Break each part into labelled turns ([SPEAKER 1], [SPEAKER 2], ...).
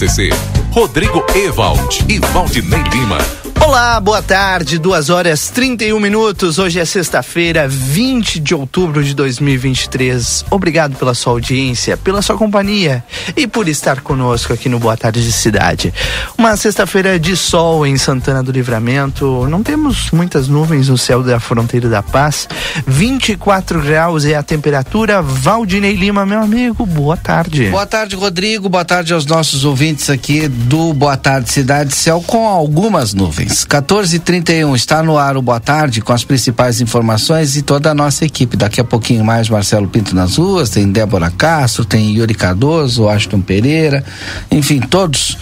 [SPEAKER 1] RCC. Rodrigo Ewald e Valdinei Lima
[SPEAKER 2] Olá, boa tarde, 2 horas 31 minutos. Hoje é sexta-feira, 20 de outubro de 2023. Obrigado pela sua audiência, pela sua companhia e por estar conosco aqui no Boa Tarde de Cidade. Uma sexta-feira de sol em Santana do Livramento. Não temos muitas nuvens no céu da fronteira da paz. 24 graus é a temperatura. Valdinei Lima, meu amigo, boa tarde.
[SPEAKER 3] Boa tarde, Rodrigo. Boa tarde aos nossos ouvintes aqui do Boa Tarde Cidade Céu com algumas nuvens. 14h31 está no ar o Boa Tarde com as principais informações e toda a nossa equipe. Daqui a pouquinho mais Marcelo Pinto nas ruas, tem Débora Castro, tem Yuri Cardoso, Ashton Pereira, enfim, todos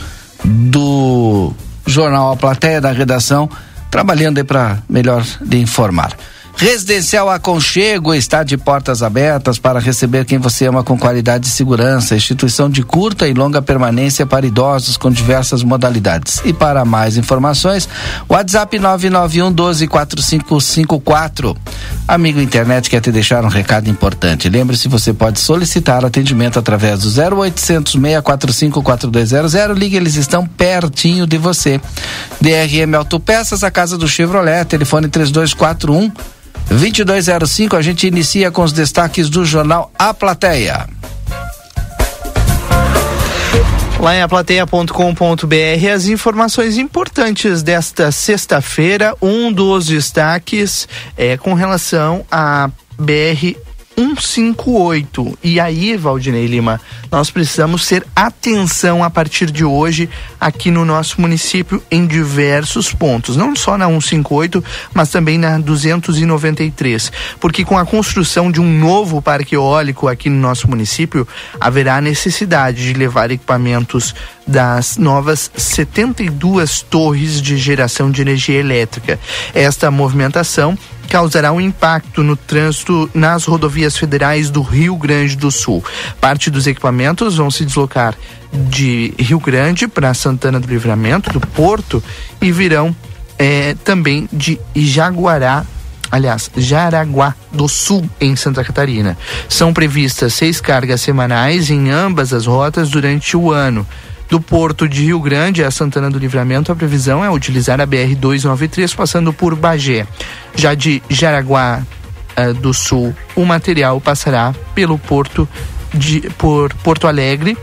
[SPEAKER 3] do Jornal A Plateia da redação trabalhando aí para melhor informar. Residencial Aconchego está de portas abertas para receber quem você ama com qualidade e segurança. Instituição de curta e longa permanência para idosos com diversas modalidades. E para mais informações, WhatsApp 991 124554. Amigo internet quer te deixar um recado importante. Lembre-se, você pode solicitar atendimento através do 0800 645 4200. Ligue, eles estão pertinho de você. DRM Autopeças, a casa do Chevrolet, telefone 3241 2205, a gente inicia com os destaques do jornal A Plateia.
[SPEAKER 2] Lá em aplateia.com.br as informações importantes desta sexta-feira. Um dos destaques é com relação à BR 158. E aí, Valdinei Lima, nós precisamos ter atenção a partir de hoje aqui no nosso município em diversos pontos, não só na 158, mas também na 293, porque com a construção de um novo parque eólico aqui no nosso município, haverá necessidade de levar equipamentos das novas 72 torres de geração de energia elétrica. Esta movimentação causará um impacto no trânsito nas rodovias federais do Rio Grande do Sul. Parte dos equipamentos vão se deslocar de Rio Grande para Santana do Livramento, do Porto, e virão é, também de Jaguará aliás, Jaraguá do Sul, em Santa Catarina. São previstas seis cargas semanais em ambas as rotas durante o ano. Do porto de Rio Grande a Santana do Livramento, a previsão é utilizar a BR-293 passando por Bagé. Já de Jaraguá uh, do Sul, o material passará pelo porto de por Porto Alegre,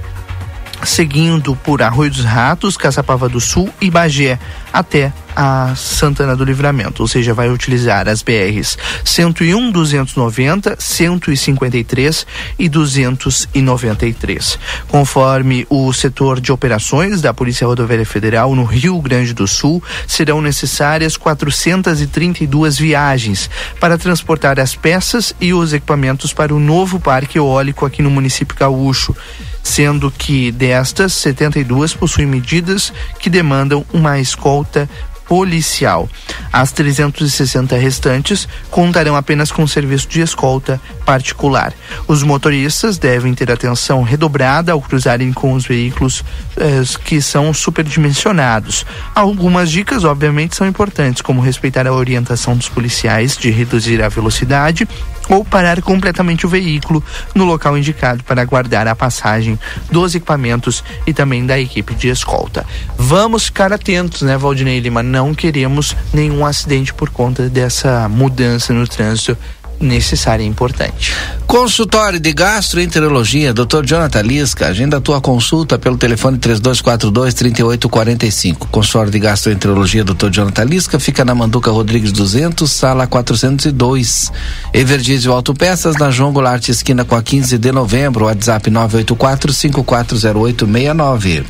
[SPEAKER 2] seguindo por Arroio dos Ratos, Caçapava do Sul e Bagé até a Santana do Livramento, ou seja, vai utilizar as BRs 101, 290, 153 e 293. Conforme o setor de operações da Polícia Rodoviária Federal no Rio Grande do Sul, serão necessárias 432 viagens para transportar as peças e os equipamentos para o novo parque eólico aqui no município gaúcho sendo que destas 72 possuem medidas que demandam uma escolta policial. As 360 restantes contarão apenas com serviço de escolta particular. Os motoristas devem ter atenção redobrada ao cruzarem com os veículos eh, que são superdimensionados. Algumas dicas, obviamente, são importantes, como respeitar a orientação dos policiais de reduzir a velocidade ou parar completamente o veículo no local indicado para aguardar a passagem dos equipamentos e também da equipe de escolta. Vamos ficar atentos, né, Valdinei Lima? Não queremos nenhum acidente por conta dessa mudança no trânsito necessária e importante.
[SPEAKER 3] Consultório de Gastroenterologia, Dr. Jonathan Lisca, agenda a tua consulta pelo telefone 3242 3845. Consultório de Gastroenterologia, Dr. Jonathan Lisca, fica na Manduca Rodrigues 200, sala 402. Evergizio Autopeças, na João Goulart, esquina com a 15 de novembro, WhatsApp 984 540869.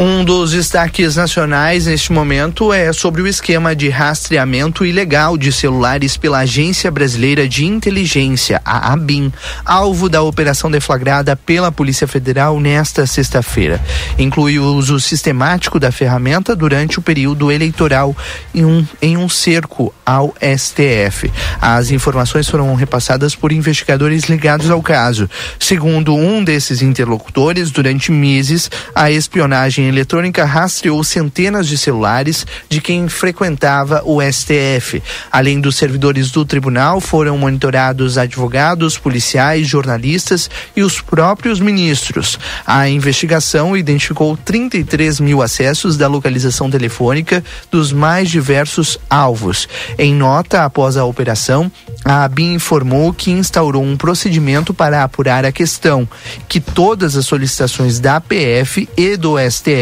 [SPEAKER 2] Um dos destaques nacionais neste momento é sobre o esquema de rastreamento ilegal de celulares pela Agência Brasileira de Inteligência, a ABIN, alvo da operação deflagrada pela Polícia Federal nesta sexta-feira. Inclui o uso sistemático da ferramenta durante o período eleitoral em um, em um cerco ao STF. As informações foram repassadas por investigadores ligados ao caso. Segundo um desses interlocutores, durante meses, a espionagem eletrônica rastreou centenas de celulares de quem frequentava o STF. Além dos servidores do tribunal, foram monitorados advogados, policiais, jornalistas e os próprios ministros. A investigação identificou 33 mil acessos da localização telefônica dos mais diversos alvos. Em nota após a operação, a ABIN informou que instaurou um procedimento para apurar a questão, que todas as solicitações da PF e do STF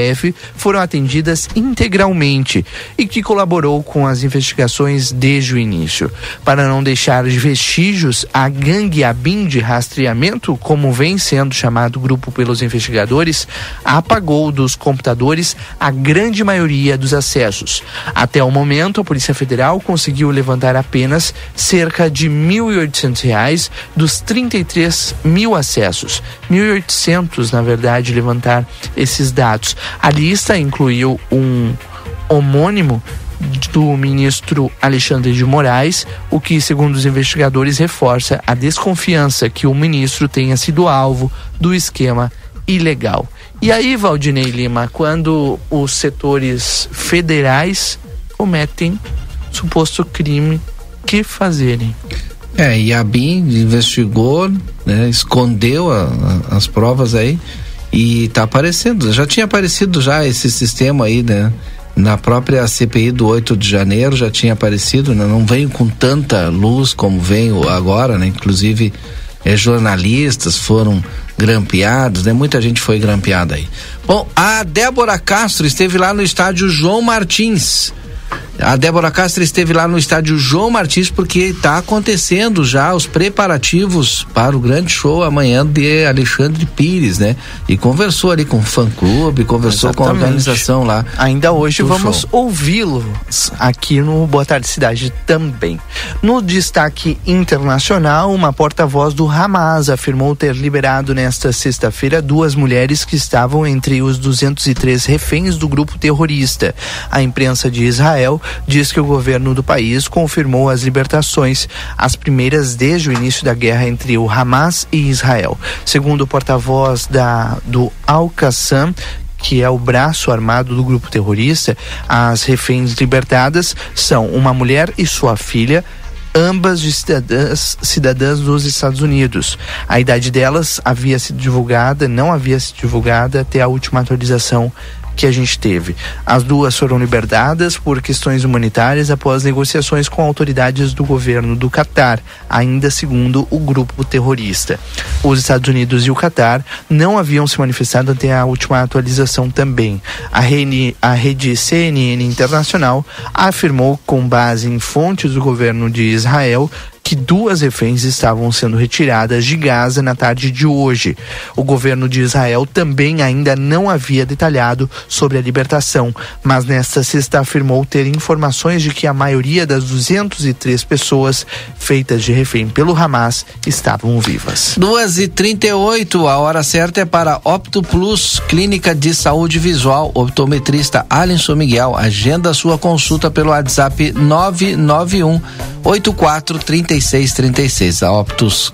[SPEAKER 2] foram atendidas integralmente e que colaborou com as investigações desde o início. Para não deixar vestígios, a gangue ABIN de rastreamento, como vem sendo chamado o grupo pelos investigadores, apagou dos computadores a grande maioria dos acessos. Até o momento, a Polícia Federal conseguiu levantar apenas cerca de R$ 1.800 dos 33 mil acessos. 1.800, na verdade, levantar esses dados. A lista incluiu um homônimo do ministro Alexandre de Moraes, o que, segundo os investigadores, reforça a desconfiança que o ministro tenha sido alvo do esquema ilegal. E aí, Valdinei Lima, quando os setores federais cometem suposto crime, que fazerem?
[SPEAKER 3] É, e a BIM investigou, né, escondeu a, a, as provas aí e está aparecendo. Já tinha aparecido já esse sistema aí, né? Na própria CPI do 8 de janeiro já tinha aparecido, né? não veio com tanta luz como veio agora, né? Inclusive é, jornalistas foram grampeados, né? Muita gente foi grampeada aí. Bom, a Débora Castro esteve lá no estádio João Martins a Débora Castro esteve lá no estádio João Martins porque está acontecendo já os preparativos para o grande show amanhã de Alexandre Pires, né? E conversou ali com o fã clube, conversou Exatamente. com a organização lá.
[SPEAKER 2] Ainda hoje vamos ouvi-lo aqui no Boa Tarde Cidade também. No destaque internacional, uma porta-voz do Hamas afirmou ter liberado nesta sexta-feira duas mulheres que estavam entre os 203 reféns do grupo terrorista. A imprensa de Israel diz que o governo do país confirmou as libertações, as primeiras desde o início da guerra entre o Hamas e Israel. Segundo o porta-voz da do Al-Qassam, que é o braço armado do grupo terrorista, as reféns libertadas são uma mulher e sua filha, ambas de cidadãs, cidadãs dos Estados Unidos. A idade delas havia sido divulgada, não havia sido divulgada até a última atualização que a gente teve. As duas foram liberadas por questões humanitárias após negociações com autoridades do governo do Catar, ainda segundo o grupo terrorista. Os Estados Unidos e o Catar não haviam se manifestado até a última atualização também. A, a rede CNN Internacional afirmou, com base em fontes do governo de Israel, que duas reféns estavam sendo retiradas de Gaza na tarde de hoje. O governo de Israel também ainda não havia detalhado sobre a libertação, mas nesta sexta afirmou ter informações de que a maioria das 203 pessoas feitas de refém pelo Hamas estavam vivas.
[SPEAKER 3] 2 e 38 a hora certa é para Opto Plus, Clínica de Saúde Visual, optometrista Alisson Miguel. Agenda sua consulta pelo WhatsApp 991 84 3636. A Optus,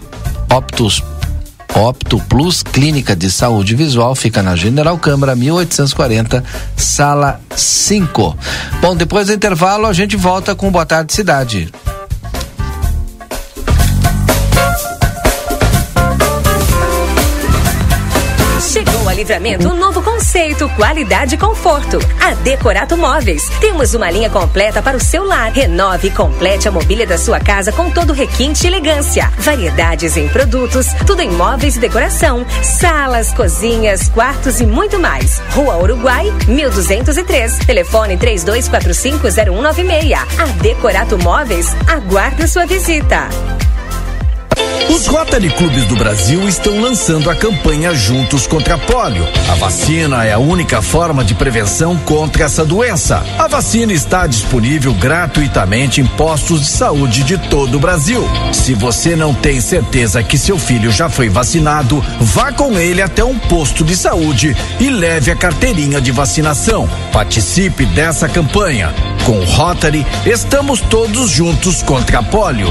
[SPEAKER 3] Optus Opto Plus Clínica de Saúde Visual fica na General Câmara 1840, sala 5. Bom, depois do intervalo a gente volta com Boa Tarde Cidade.
[SPEAKER 4] Livramento, um novo conceito, qualidade e conforto. A Decorato Móveis. Temos uma linha completa para o seu lar. Renove e complete a mobília da sua casa com todo requinte e elegância. Variedades em produtos, tudo em móveis e decoração. Salas, cozinhas, quartos e muito mais. Rua Uruguai, 1203. Telefone 32450196. A Decorato Móveis aguarda sua visita.
[SPEAKER 5] Os Rotary Clubes do Brasil estão lançando a campanha Juntos contra a Polio. A vacina é a única forma de prevenção contra essa doença. A vacina está disponível gratuitamente em postos de saúde de todo o Brasil. Se você não tem certeza que seu filho já foi vacinado, vá com ele até um posto de saúde e leve a carteirinha de vacinação. Participe dessa campanha. Com o Rotary, estamos todos juntos contra a polio.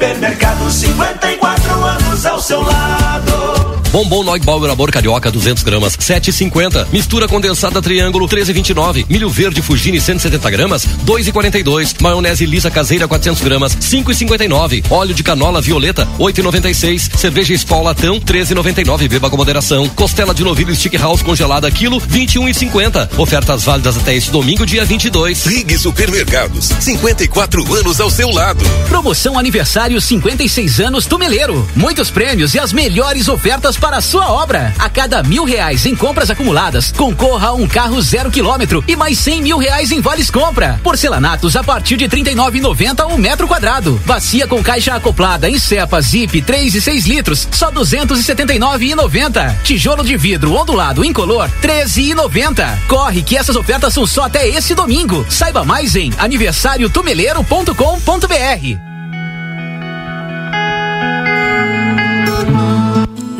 [SPEAKER 6] Supermercado 54 anos ao seu lado.
[SPEAKER 7] Bombom Neugbauer Amor Carioca 200 gramas 7,50. Mistura condensada Triângulo 13,29. Milho verde Fugini 170 gramas 2,42. Maionese lisa caseira 400 gramas 5,59. Óleo de canola violeta 8,96. Cerveja Skol Latão 13,99. Beba com moderação. Costela de novilho Stick House congelada quilo 21,50. Ofertas válidas até este domingo dia 22.
[SPEAKER 8] Rig Supermercados 54 anos ao seu lado.
[SPEAKER 9] Promoção aniversário 56 anos Tumeleiro. Muitos prêmios e as melhores ofertas para a sua obra. A cada mil reais em compras acumuladas, concorra a um carro zero quilômetro e mais cem mil reais em vales compra. Porcelanatos a partir de trinta e nove noventa um metro quadrado. Bacia com caixa acoplada em cepa Zip 3 e 6 litros, só duzentos e setenta e nove e noventa. Tijolo de vidro ondulado incolor, treze e noventa. Corre que essas ofertas são só até esse domingo. Saiba mais em aniversariotumeleiro.com.br.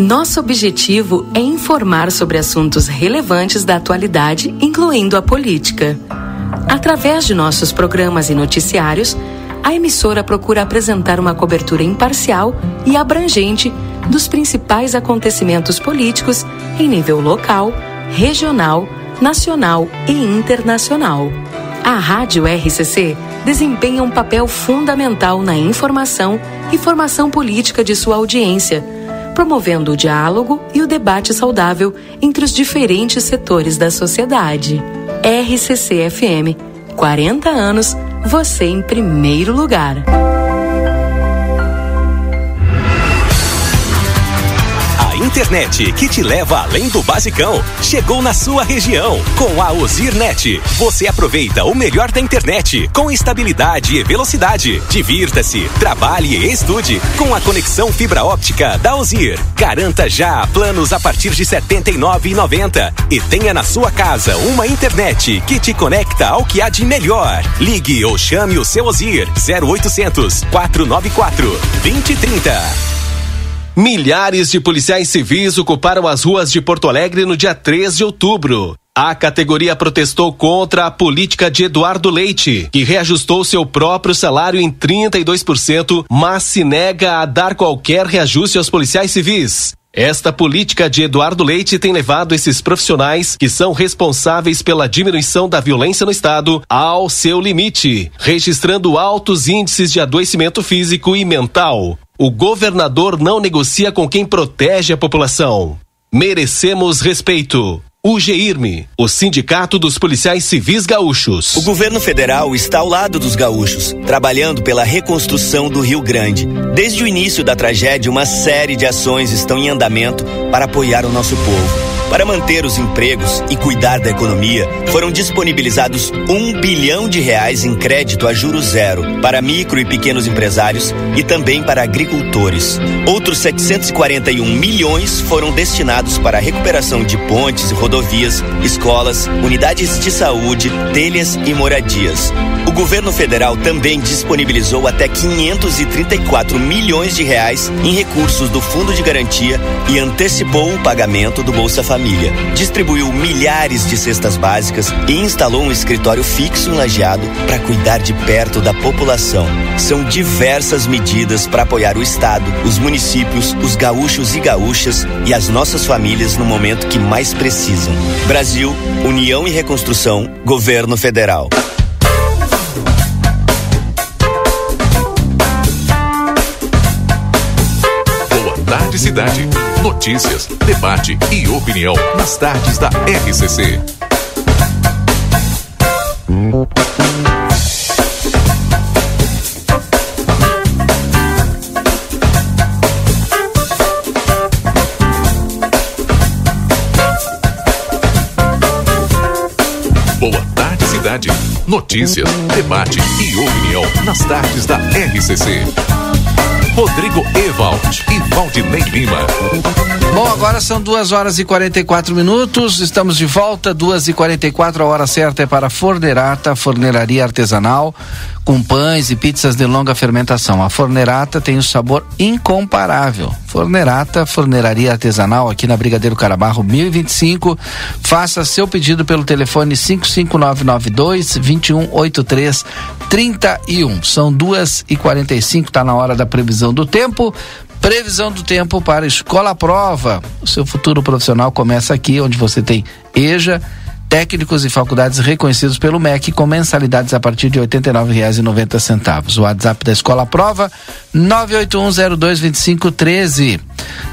[SPEAKER 10] Nosso objetivo é informar sobre assuntos relevantes da atualidade, incluindo a política. Através de nossos programas e noticiários, a emissora procura apresentar uma cobertura imparcial e abrangente dos principais acontecimentos políticos em nível local, regional, nacional e internacional. A Rádio RCC desempenha um papel fundamental na informação e formação política de sua audiência promovendo o diálogo e o debate saudável entre os diferentes setores da sociedade. RCC-FM, 40 anos, você em primeiro lugar.
[SPEAKER 11] Internet que te leva além do basicão. Chegou na sua região. Com a Ozirnet, você aproveita o melhor da internet com estabilidade e velocidade. Divirta-se, trabalhe e estude com a conexão fibra óptica da Ozir. Garanta já planos a partir de R$ 79,90 e tenha na sua casa uma internet que te conecta ao que há de melhor. Ligue ou chame o seu Ozir 0800 494 2030.
[SPEAKER 12] Milhares de policiais civis ocuparam as ruas de Porto Alegre no dia 3 de outubro. A categoria protestou contra a política de Eduardo Leite, que reajustou seu próprio salário em 32%, mas se nega a dar qualquer reajuste aos policiais civis. Esta política de Eduardo Leite tem levado esses profissionais, que são responsáveis pela diminuição da violência no Estado, ao seu limite, registrando altos índices de adoecimento físico e mental. O governador não negocia com quem protege a população. Merecemos respeito. O o Sindicato dos Policiais Civis Gaúchos.
[SPEAKER 13] O governo federal está ao lado dos gaúchos, trabalhando pela reconstrução do Rio Grande. Desde o início da tragédia, uma série de ações estão em andamento para apoiar o nosso povo. Para manter os empregos e cuidar da economia, foram disponibilizados um bilhão de reais em crédito a juro zero para micro e pequenos empresários e também para agricultores. Outros 741 milhões foram destinados para a recuperação de pontes e rodovias, escolas, unidades de saúde, telhas e moradias. O governo federal também disponibilizou até 534 milhões de reais em recursos do Fundo de Garantia e antecipou o pagamento do Bolsa Família distribuiu milhares de cestas básicas e instalou um escritório fixo em Lajeado para cuidar de perto da população. São diversas medidas para apoiar o Estado, os municípios, os gaúchos e gaúchas e as nossas famílias no momento que mais precisam. Brasil, União e Reconstrução, Governo Federal.
[SPEAKER 1] Tarde Cidade. Notícias, debate e opinião nas tardes da RCC. Boa tarde, cidade. Notícias, debate e opinião nas tardes da RCC. Rodrigo Ewald e Valdinei Lima.
[SPEAKER 3] Bom, agora são duas horas e 44 minutos. Estamos de volta, duas e 44 A hora certa é para Fornerata, forneraria artesanal, com pães e pizzas de longa fermentação. A Fornerata tem um sabor incomparável. Fornerata, forneraria artesanal aqui na Brigadeiro Carabarro 1025. Faça seu pedido pelo telefone 55992 2183 31. São duas e 45 tá na hora da previsão do tempo. Previsão do tempo para Escola Prova. O seu futuro profissional começa aqui, onde você tem EJA, técnicos e faculdades reconhecidos pelo MEC com mensalidades a partir de R$ 89,90. O WhatsApp da Escola Prova 981022513.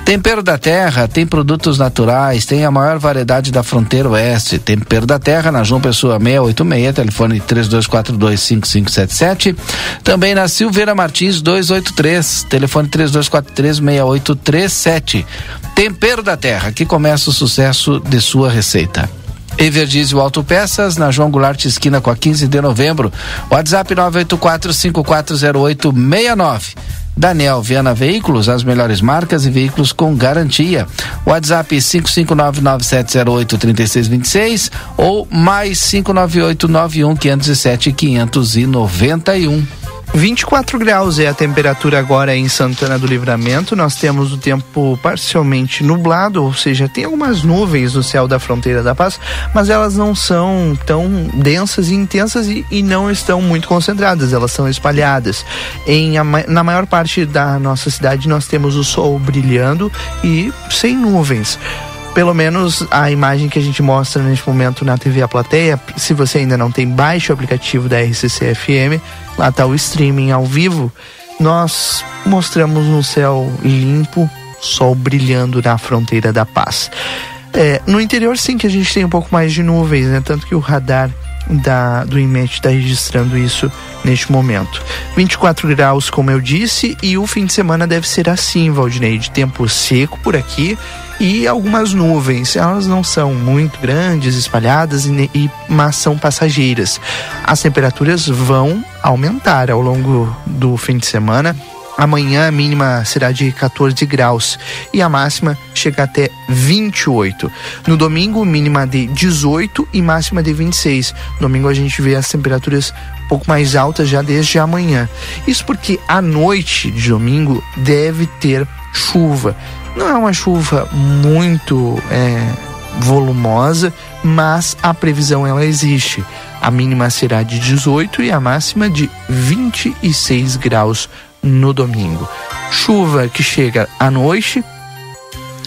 [SPEAKER 3] Tempero da Terra tem produtos naturais, tem a maior variedade da fronteira oeste. Tempero da Terra na João Pessoa 686, telefone 32425577. Também na Silveira Martins 283, telefone 32436837. Tempero da Terra, que começa o sucesso de sua receita. Everdiesel Autopeças, na João Goulart, esquina com a 15 de novembro. WhatsApp 984-540869. Daniel Viana Veículos, as melhores marcas e veículos com garantia. WhatsApp 55997083626 ou mais 59891 507 591.
[SPEAKER 2] 24 graus é a temperatura agora em Santana do Livramento. Nós temos o tempo parcialmente nublado, ou seja, tem algumas nuvens no céu da fronteira da Paz, mas elas não são tão densas e intensas e, e não estão muito concentradas, elas são espalhadas. Em, na maior parte da nossa cidade nós temos o sol brilhando e sem nuvens pelo menos a imagem que a gente mostra neste momento na TV A Plateia, se você ainda não tem, baixe o aplicativo da RCC FM, lá está o streaming ao vivo. Nós mostramos um céu limpo, sol brilhando na fronteira da paz. É, no interior, sim, que a gente tem um pouco mais de nuvens, né? Tanto que o radar da, do IMET está registrando isso neste momento. 24 graus, como eu disse, e o fim de semana deve ser assim, Valdinei, de tempo seco por aqui e algumas nuvens. Elas não são muito grandes, espalhadas, e, mas são passageiras. As temperaturas vão aumentar ao longo do fim de semana. Amanhã a mínima será de 14 graus e a máxima chega até 28. No domingo, mínima de 18 e máxima de 26. Domingo a gente vê as temperaturas um pouco mais altas já desde amanhã. Isso porque à noite de domingo deve ter chuva. Não é uma chuva muito é, volumosa, mas a previsão ela existe. A mínima será de 18 e a máxima de 26 graus no domingo. Chuva que chega à noite,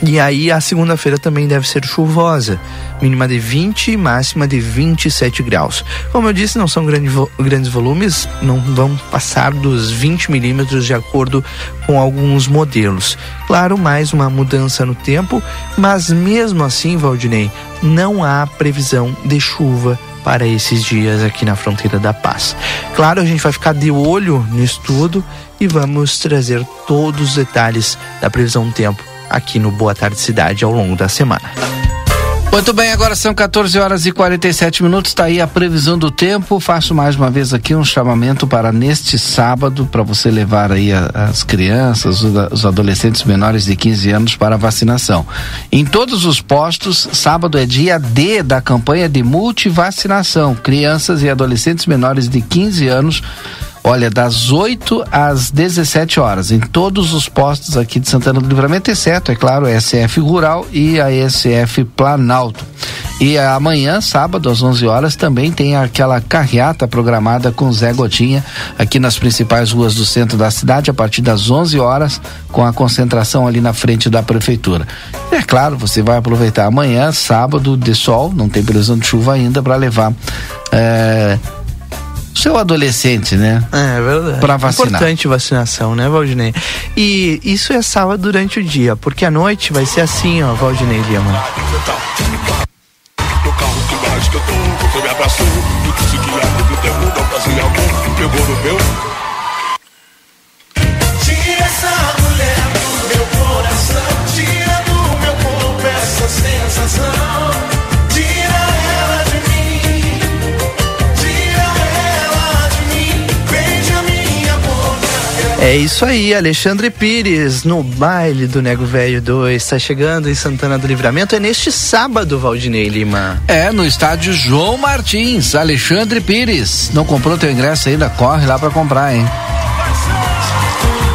[SPEAKER 2] e aí a segunda-feira também deve ser chuvosa, mínima de 20 e máxima de 27 graus. Como eu disse, não são grande, grandes volumes, não vão passar dos 20 milímetros de acordo com alguns modelos. Claro, mais uma mudança no tempo, mas mesmo assim, Valdinei, não há previsão de chuva para esses dias aqui na fronteira da paz. Claro, a gente vai ficar de olho nisso tudo e vamos trazer todos os detalhes da previsão do tempo aqui no Boa Tarde Cidade ao longo da semana.
[SPEAKER 3] Muito bem, agora são 14 horas e 47 minutos. Está aí a previsão do tempo. Faço mais uma vez aqui um chamamento para neste sábado para você levar aí as crianças, os, adolescentes menores de 15 anos para a vacinação. Em todos os postos, sábado é dia D da campanha de multivacinação. Crianças e adolescentes menores de 15 anos Olha, das 8 às 17 horas, em todos os postos aqui de Santana do Livramento, exceto, é claro, a SF Rural e a SF Planalto. E amanhã, sábado, às 11 horas, também tem aquela carreata programada com Zé Gotinha aqui nas principais ruas do centro da cidade, a partir das 11 horas, com a concentração ali na frente da prefeitura. E é claro, você vai aproveitar amanhã, sábado, de sol, não tem previsão de chuva ainda, para levar. É, seu adolescente, né?
[SPEAKER 2] É verdade.
[SPEAKER 3] Pra vacinar.
[SPEAKER 2] Importante vacinação, né, Valdinei? E isso é sábado durante o dia, porque à noite vai ser assim, ó, Valdinei Lima.
[SPEAKER 14] No carro que mais que eu tô, você me abraçou disse que não fazia amor Pegou no meu
[SPEAKER 15] Tira essa mulher do meu coração, tira do meu corpo essa sensação.
[SPEAKER 2] É isso aí, Alexandre Pires, no baile do Nego Velho 2, está chegando em Santana do Livramento. É neste sábado, Valdinei Lima.
[SPEAKER 3] É, no estádio João Martins, Alexandre Pires. Não comprou teu ingresso ainda? Corre lá pra comprar, hein?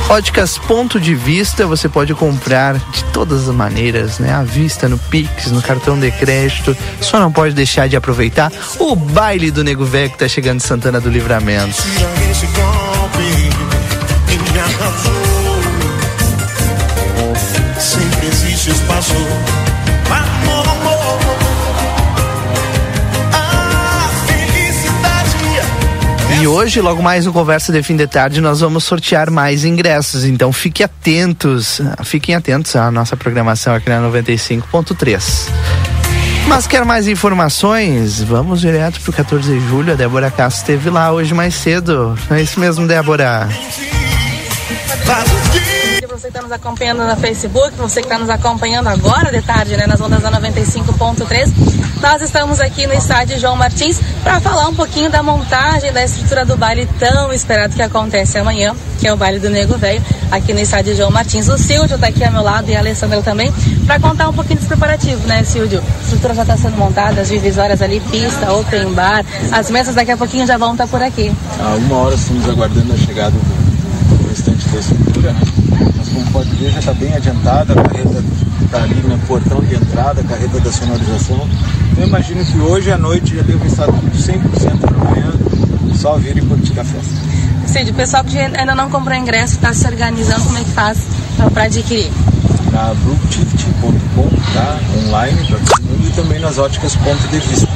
[SPEAKER 2] Óticas Ponto de Vista, você pode comprar de todas as maneiras, né? À vista, no Pix, no cartão de crédito. Só não pode deixar de aproveitar o baile do Nego Velho que tá chegando em Santana do Livramento.
[SPEAKER 15] Amor, amor. A felicidade
[SPEAKER 2] E hoje, logo mais no Conversa de Fim de Tarde, nós vamos sortear mais ingressos. Então fiquem atentos, fiquem atentos à nossa programação aqui na 95.3. Mas quer mais informações? Vamos direto pro 14 de julho. A Débora Castro esteve lá hoje mais cedo. Não é isso mesmo, Débora?
[SPEAKER 16] Pra você que está nos acompanhando no Facebook, você que está nos acompanhando agora de tarde, né, nas ondas da 95.3, nós estamos aqui no estádio João Martins para falar um pouquinho da montagem da estrutura do baile tão esperado que acontece amanhã, que é o baile do Nego Velho, aqui no estádio João Martins. O Silvio está aqui ao meu lado e a Alessandra também, para contar um pouquinho desse preparativo, né, Silvio? A estrutura já está sendo montada, as divisórias ali, pista, open bar, as mesas daqui a pouquinho já vão estar por aqui.
[SPEAKER 17] Há uma hora estamos aguardando a chegada do, do restante da estrutura. né? Ver, já está bem adiantada, a carreta está ali no portão de entrada, a carreta da sonorização. Eu imagino que hoje à noite já deve estar tudo 100% para amanhã, só vir e curtir a festa.
[SPEAKER 16] Cid, o pessoal que ainda não comprou ingresso está se organizando, como é que faz para adquirir?
[SPEAKER 17] Na brookticket.com, tá? online para todo mundo e também nas óticas Ponto de Vista.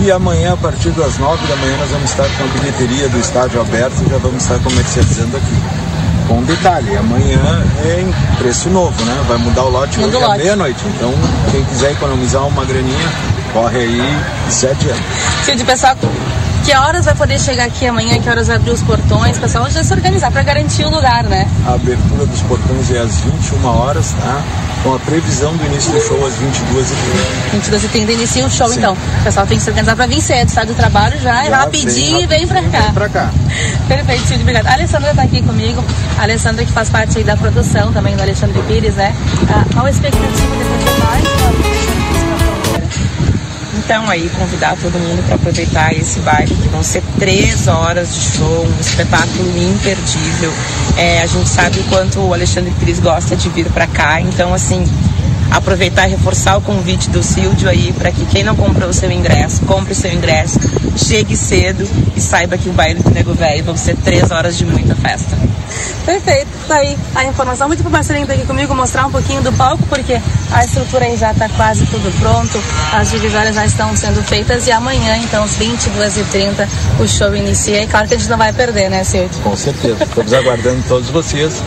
[SPEAKER 17] E amanhã, a partir das 9 da manhã, nós vamos estar com a bilheteria do estádio aberto e já vamos estar comercializando aqui. Com um detalhe, amanhã é em preço novo, né? Vai mudar o lote
[SPEAKER 16] Muda
[SPEAKER 17] hoje à meia-noite. Então, quem quiser economizar uma graninha, corre aí 7 anos.
[SPEAKER 16] Cid, pessoal, que horas vai poder chegar aqui amanhã? Que horas vai abrir os portões? Pessoal, já se organizar para garantir o lugar, né?
[SPEAKER 17] A abertura dos portões é às 21 horas, tá? Com a previsão do início do show às 22h30.
[SPEAKER 16] 22 e 30 inicia o show,
[SPEAKER 17] Sim.
[SPEAKER 16] então. O pessoal tem que se organizar para vir cedo, sai do trabalho já,
[SPEAKER 17] Já
[SPEAKER 16] rapidinho e vem para cá.
[SPEAKER 17] Vem pra cá.
[SPEAKER 16] Perfeito, Cid, obrigada. A Alessandra está aqui comigo. A Alessandra que faz parte aí da produção também do Alexandre Pires, né? Ah, qual a expectativa de vocês?
[SPEAKER 18] Então aí convidar todo mundo para aproveitar esse baile, que vão ser três horas de show, um espetáculo imperdível. É, a gente sabe o quanto o Alexandre Pires gosta de vir para cá, então assim aproveitar e reforçar o convite do Silvio aí para que quem não comprou o seu ingresso, compre o seu ingresso, chegue cedo e saiba que o baile do Nego Velho vão ser três horas de muita festa.
[SPEAKER 16] Perfeito, tá aí a informação. Muito pro Marcelinho tá aqui comigo mostrar um pouquinho do palco, porque a estrutura aí já tá quase tudo pronto, as divisórias já estão sendo feitas e amanhã, então, às 22h30, o show inicia. E claro que a gente não vai perder, né, Silvio?
[SPEAKER 17] Com certeza. Estamos aguardando todos vocês.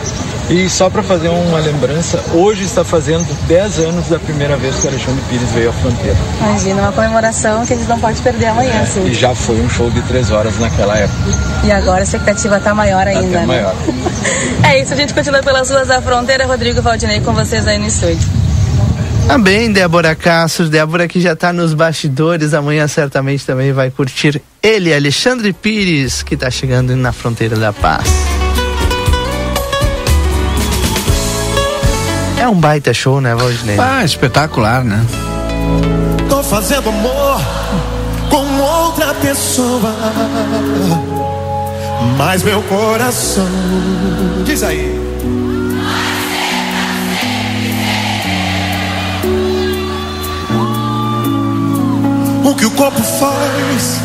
[SPEAKER 17] E só para fazer uma lembrança, hoje está fazendo 10 anos da primeira vez que o Alexandre Pires veio à fronteira.
[SPEAKER 16] Imagina, uma comemoração que a gente não pode perder amanhã,
[SPEAKER 17] E
[SPEAKER 16] Silvio.
[SPEAKER 17] já foi um show de 3 horas naquela época.
[SPEAKER 16] E agora a expectativa tá maior ainda,
[SPEAKER 17] Até
[SPEAKER 16] né?
[SPEAKER 17] maior.
[SPEAKER 16] É isso, a gente continua pelas ruas da fronteira. Rodrigo Valdinei com vocês aí no estúdio.
[SPEAKER 2] Tá bem, Débora Castro. Débora que já tá nos bastidores. Amanhã certamente também vai curtir ele, Alexandre Pires, que tá chegando na fronteira da paz. É um baita show, né, Valdinei?
[SPEAKER 3] Ah, espetacular, né?
[SPEAKER 15] Tô fazendo amor com outra pessoa. Mas meu coração diz aí. O que o corpo faz.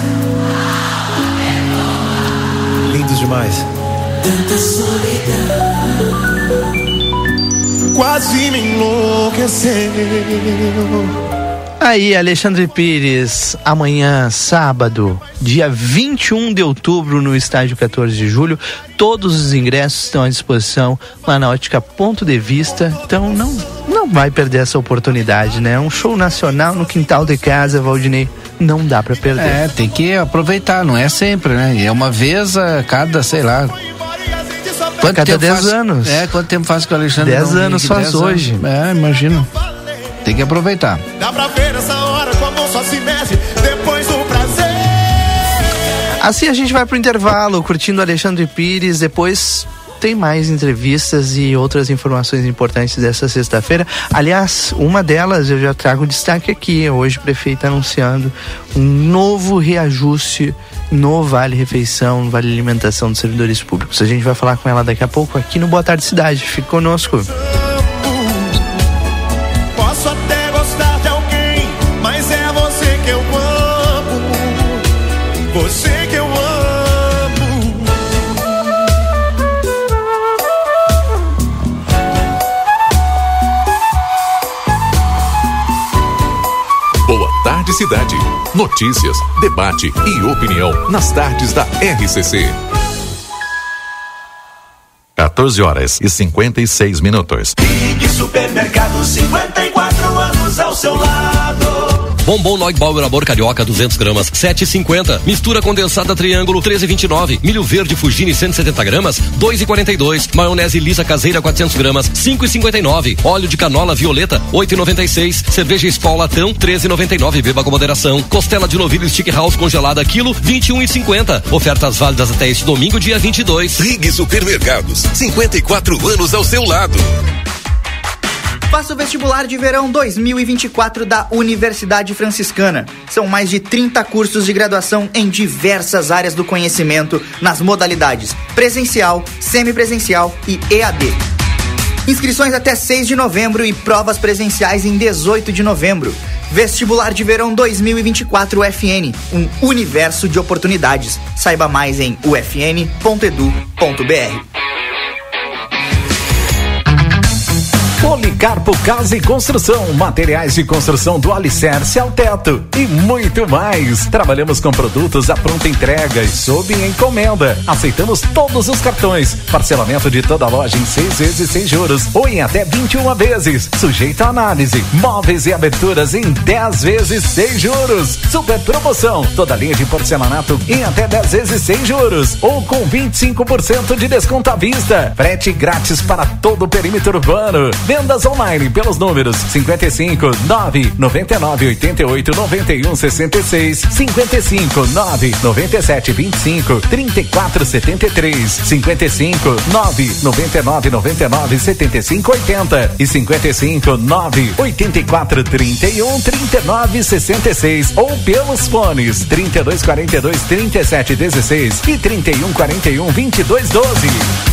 [SPEAKER 15] Lindos demais. Tanta solidão. Quase me enlouqueceu.
[SPEAKER 2] Aí, Alexandre Pires, amanhã, sábado, dia 21 de outubro, no estádio 14 de julho. Todos os ingressos estão à disposição lá na ótica Ponto de Vista. Então não, não vai perder essa oportunidade, né? Um show nacional no quintal de casa, Valdinei. Não dá para perder.
[SPEAKER 3] É, tem que aproveitar, não é sempre, né? É uma vez a cada, sei lá. Quanto
[SPEAKER 2] Cada
[SPEAKER 3] tempo
[SPEAKER 2] 10
[SPEAKER 3] faz-
[SPEAKER 2] anos.
[SPEAKER 3] É, quanto tempo faz que o Alexandre
[SPEAKER 2] 10
[SPEAKER 3] não vem
[SPEAKER 2] anos faz
[SPEAKER 3] 10
[SPEAKER 2] hoje.
[SPEAKER 3] É, imagina. Tem que aproveitar.
[SPEAKER 15] Dá pra ver essa hora com a mão só se mexe depois do prazer.
[SPEAKER 2] Assim a gente vai pro intervalo, curtindo Alexandre Pires, depois tem mais entrevistas e outras informações importantes dessa sexta-feira. Aliás, uma delas eu já trago destaque aqui. Hoje o prefeito anunciando um novo reajuste no Vale Refeição, no Vale Alimentação dos servidores públicos. A gente vai falar com ela daqui a pouco aqui no Boa Tarde Cidade. Fique conosco.
[SPEAKER 15] Posso até gostar de alguém, mas é você que eu amo. Você que eu amo.
[SPEAKER 1] Boa Tarde Cidade. Notícias, debate e opinião nas tardes da RCC. 14 horas e 56 minutos.
[SPEAKER 15] Ligue Supermercado 54 anos ao seu lado.
[SPEAKER 7] Bombom Neugbauer Amor Carioca 200 gramas 7,50. Mistura condensada Triângulo 13,29. Milho verde Fugini 170 gramas 2,42. Maionese lisa caseira 400 gramas 5,59. Óleo de canola violeta 8,96. Cerveja Skol latão 13,99. Beba com moderação. Costela de novilho Stick House congelada quilo 21,50. Ofertas válidas até este domingo dia 22.
[SPEAKER 1] Rig Supermercados. 54 anos ao seu lado.
[SPEAKER 19] Faça o vestibular de verão 2024 da Universidade Franciscana. São mais de 30 cursos de graduação em diversas áreas do conhecimento, nas modalidades presencial, semipresencial e EAD. Inscrições até 6 de novembro e provas presenciais em 18 de novembro. Vestibular de Verão 2024 UFN, um universo de oportunidades. Saiba mais em ufn.edu.br.
[SPEAKER 20] Policarpo Casa e Construção, materiais de construção do alicerce ao teto e muito mais. Trabalhamos com produtos à pronta entrega e sob encomenda. Aceitamos todos os cartões. Parcelamento de toda a loja em seis vezes sem juros ou em até 21 vezes. Sujeito a análise. Móveis e aberturas em 10 vezes sem juros. Super promoção. Toda linha de porcelanato em até 10 vezes sem juros ou com 25% de desconto à vista. Frete grátis para todo o perímetro urbano. Vendas online pelos números 55 9 99 88 91 66 55 9 97 25 34 73 55 9 99 99 75 80 e 55 9 84 31 39 66 ou pelos fones 32 42 37 16 e 31 41 22 12.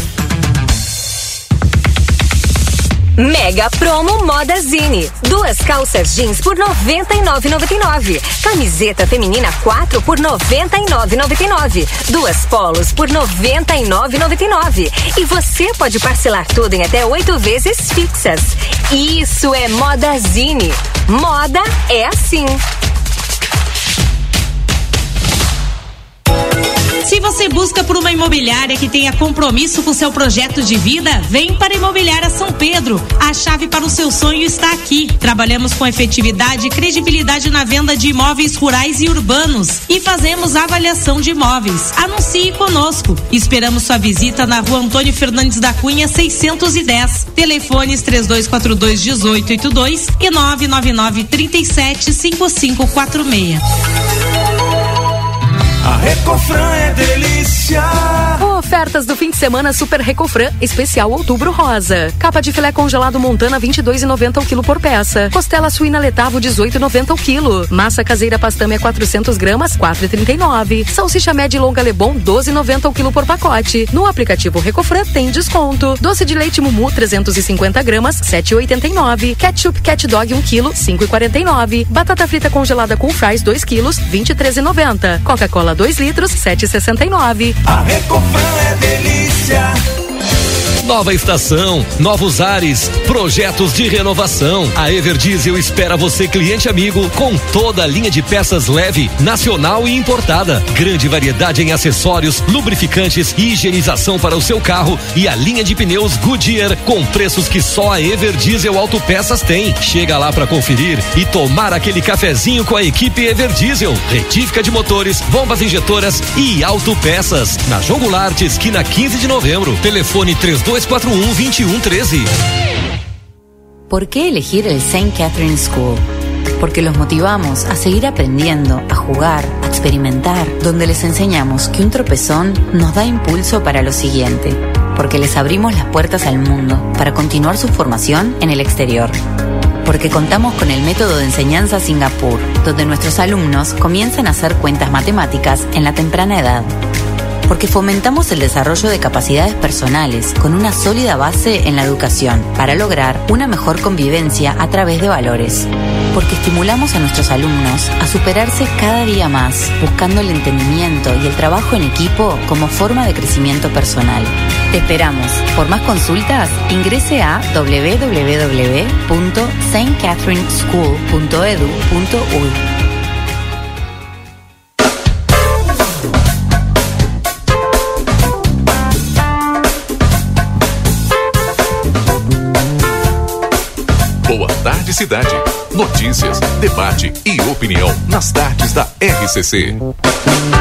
[SPEAKER 4] Mega Promo Moda Zine. Duas calças jeans por 99,99. Camiseta feminina 4 por 99,99. Duas polos por 99,99. E você pode parcelar tudo em até oito vezes fixas. Isso é Moda Zine. Moda é assim.
[SPEAKER 21] Se você busca por uma imobiliária que tenha compromisso com seu projeto de vida, vem para a Imobiliária São Pedro. A chave para o seu sonho está aqui. Trabalhamos com efetividade e credibilidade na venda de imóveis rurais e urbanos e fazemos avaliação de imóveis. Anuncie conosco. Esperamos sua visita na rua Antônio Fernandes da Cunha 610. Telefones 3242 1882 e 999 37 5546.
[SPEAKER 15] A Recofran é delícia.
[SPEAKER 10] Ofertas do fim de semana Super Recofran, especial Outubro Rosa. Capa de filé congelado Montana 22,90 o quilo por peça. Costela suína Letavo 18,90 o quilo. Massa caseira Pastame 400 gramas 4,39. Salsicha média e longa Lebon 12,90 o quilo por pacote. No aplicativo Recofran tem desconto. Doce de leite Mumu 350 gramas 7,89. Ketchup Cat Dog 1 quilo 5,49. Batata frita congelada com fries 2 quilos 23,90. Coca-Cola 2 litros 7,69.
[SPEAKER 15] A Recofran é delícia.
[SPEAKER 7] Nova estação, novos ares, projetos de renovação. A Everdiesel espera você, cliente amigo, com toda a linha de peças leve, nacional e importada. Grande variedade em acessórios, lubrificantes higienização para o seu carro e a linha de pneus Goodyear com preços que só a Everdiesel Autopeças tem. Chega lá para conferir e tomar aquele cafezinho com a equipe Everdiesel. Retífica de motores, bombas injetoras e autopeças. Na João Goulart, esquina 15 de novembro. Telefone 3241 2113.
[SPEAKER 22] ¿Por qué elegir el St. Catherine School? Porque los motivamos a seguir aprendiendo, a jugar, a experimentar, donde les enseñamos que un tropezón nos da impulso para lo siguiente. Porque les abrimos las puertas al mundo para continuar su formación en el exterior. Porque contamos con el método de enseñanza Singapur, donde nuestros alumnos comienzan a hacer cuentas matemáticas en la temprana edad porque fomentamos el desarrollo de capacidades personales con una sólida base en la educación para lograr una mejor convivencia a través de valores. Porque estimulamos a nuestros alumnos a superarse cada día más, buscando el entendimiento y el trabajo en equipo como forma de crecimiento personal. Te esperamos. Por más consultas, ingrese a www.stcatherineschool.edu.uy.
[SPEAKER 1] Tarde, cidade. Notícias, debate e opinião nas tardes da RCC.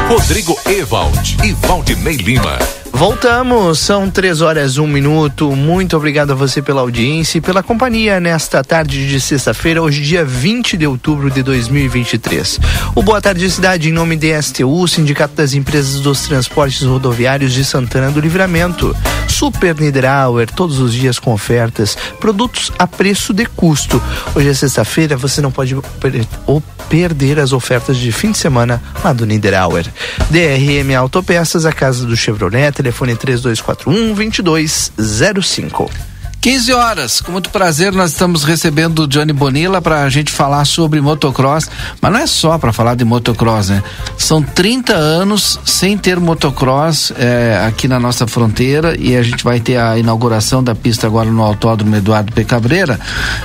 [SPEAKER 1] Rodrigo Ewald e Valdinei Lima.
[SPEAKER 2] Voltamos, são três horas um minuto. Muito obrigado a você pela audiência e pela companhia nesta tarde de sexta-feira, hoje, dia 20 de outubro de 2023. O Boa Tarde Cidade, em nome de STU, Sindicato das Empresas dos Transportes Rodoviários de Santana do Livramento. Super Niederauer, todos os dias com ofertas, produtos a preço de custo. Hoje é sexta-feira, você não pode ou perder as ofertas de fim de semana lá do Niederauer. DRM Autopeças, a casa do Chevrolet, telefone 3241 2205.
[SPEAKER 3] 15 horas, com muito prazer, nós estamos recebendo o Johnny Bonilla para a gente falar sobre motocross, mas não é só para falar de motocross, né? São 30 anos sem ter motocross é, aqui na nossa fronteira e a gente vai ter a inauguração da pista agora no Autódromo Eduardo P. Cabreira,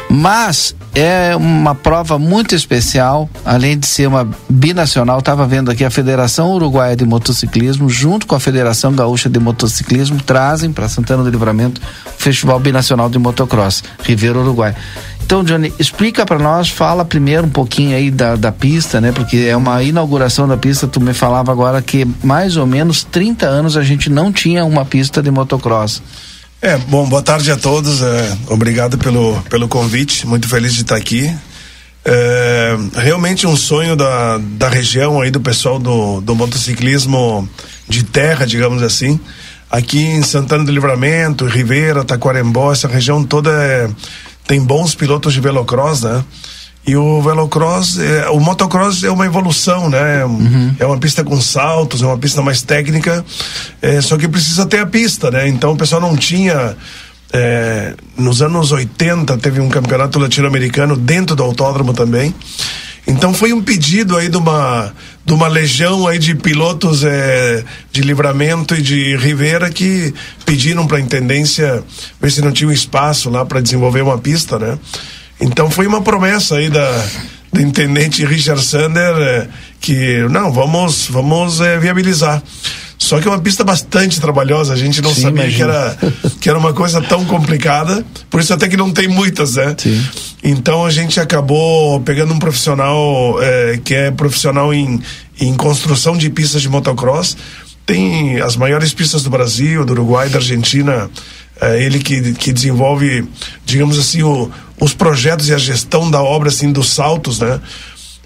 [SPEAKER 3] mas é uma prova muito especial, além de ser uma binacional. Estava vendo aqui a Federação Uruguaia de Motociclismo, junto com a Federação Gaúcha de Motociclismo, trazem para Santana do Livramento o Festival Binacional de Motocross, Ribeiro Uruguai. Então, Johnny, explica para nós, fala primeiro um pouquinho aí da, da pista, né? Porque é uma inauguração da pista, tu me falava agora que mais ou menos 30 anos a gente não tinha uma pista de motocross.
[SPEAKER 23] É, bom, boa tarde a todos. É, obrigado pelo, pelo convite. Muito feliz de estar aqui. É, realmente um sonho da, da região aí do pessoal do, do motociclismo de terra, digamos assim. Aqui em Santana do Livramento, Ribeira, Taquarembó, essa região toda é, tem bons pilotos de velocross, né? E o velocross, é, o motocross é uma evolução, né?
[SPEAKER 3] Uhum.
[SPEAKER 23] É uma pista com saltos, é uma pista mais técnica, é, só que precisa ter a pista, né? Então o pessoal não tinha. é, nos anos 80 teve um campeonato latino-americano dentro do autódromo também. Então foi um pedido aí de uma, de uma legião aí de pilotos é, de livramento e de Rivera que pediram para a intendência ver se não tinha um espaço lá para desenvolver uma pista, né? Então foi uma promessa aí da do intendente Richard Sander eh, que não vamos vamos eh, viabilizar. Só que é uma pista bastante trabalhosa, a gente não
[SPEAKER 3] Sim,
[SPEAKER 23] sabia que
[SPEAKER 3] imagino.
[SPEAKER 23] era que era uma coisa tão complicada, por isso até que não tem muitas, né? Então a gente acabou pegando um profissional eh, que é profissional em, em construção de pistas de motocross. Tem as maiores pistas do Brasil, do Uruguai, da Argentina. É ele que, que desenvolve, digamos assim, o, os projetos e a gestão da obra assim dos saltos, né?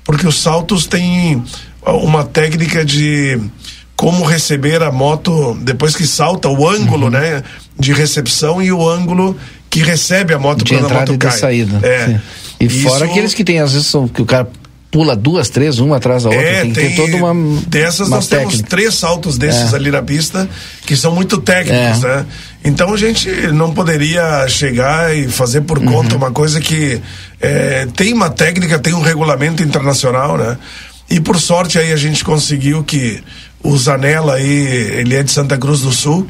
[SPEAKER 23] Porque os saltos têm uma técnica de como receber a moto depois que salta, o ângulo, né, de recepção e o ângulo que recebe a moto
[SPEAKER 3] de
[SPEAKER 23] quando a moto
[SPEAKER 3] e de
[SPEAKER 23] cai.
[SPEAKER 3] saída.
[SPEAKER 23] É.
[SPEAKER 3] Sim. E fora
[SPEAKER 23] Isso-
[SPEAKER 3] aqueles que tem, às vezes, são, que o cara pula duas, três, uma atrás da outra.
[SPEAKER 23] É,
[SPEAKER 3] tem,
[SPEAKER 23] tem,
[SPEAKER 3] toda uma.
[SPEAKER 23] Dessas
[SPEAKER 3] uma
[SPEAKER 23] nós temos
[SPEAKER 3] técnica.
[SPEAKER 23] três saltos desses
[SPEAKER 3] É.
[SPEAKER 23] ali na pista que são muito técnicos,
[SPEAKER 3] É.
[SPEAKER 23] né? Então a gente não poderia chegar e fazer por conta
[SPEAKER 3] Uhum.
[SPEAKER 23] uma coisa que é, tem uma técnica, tem um regulamento internacional, né? E por sorte aí a gente conseguiu que o Zanella aí, ele é de Santa Cruz do Sul,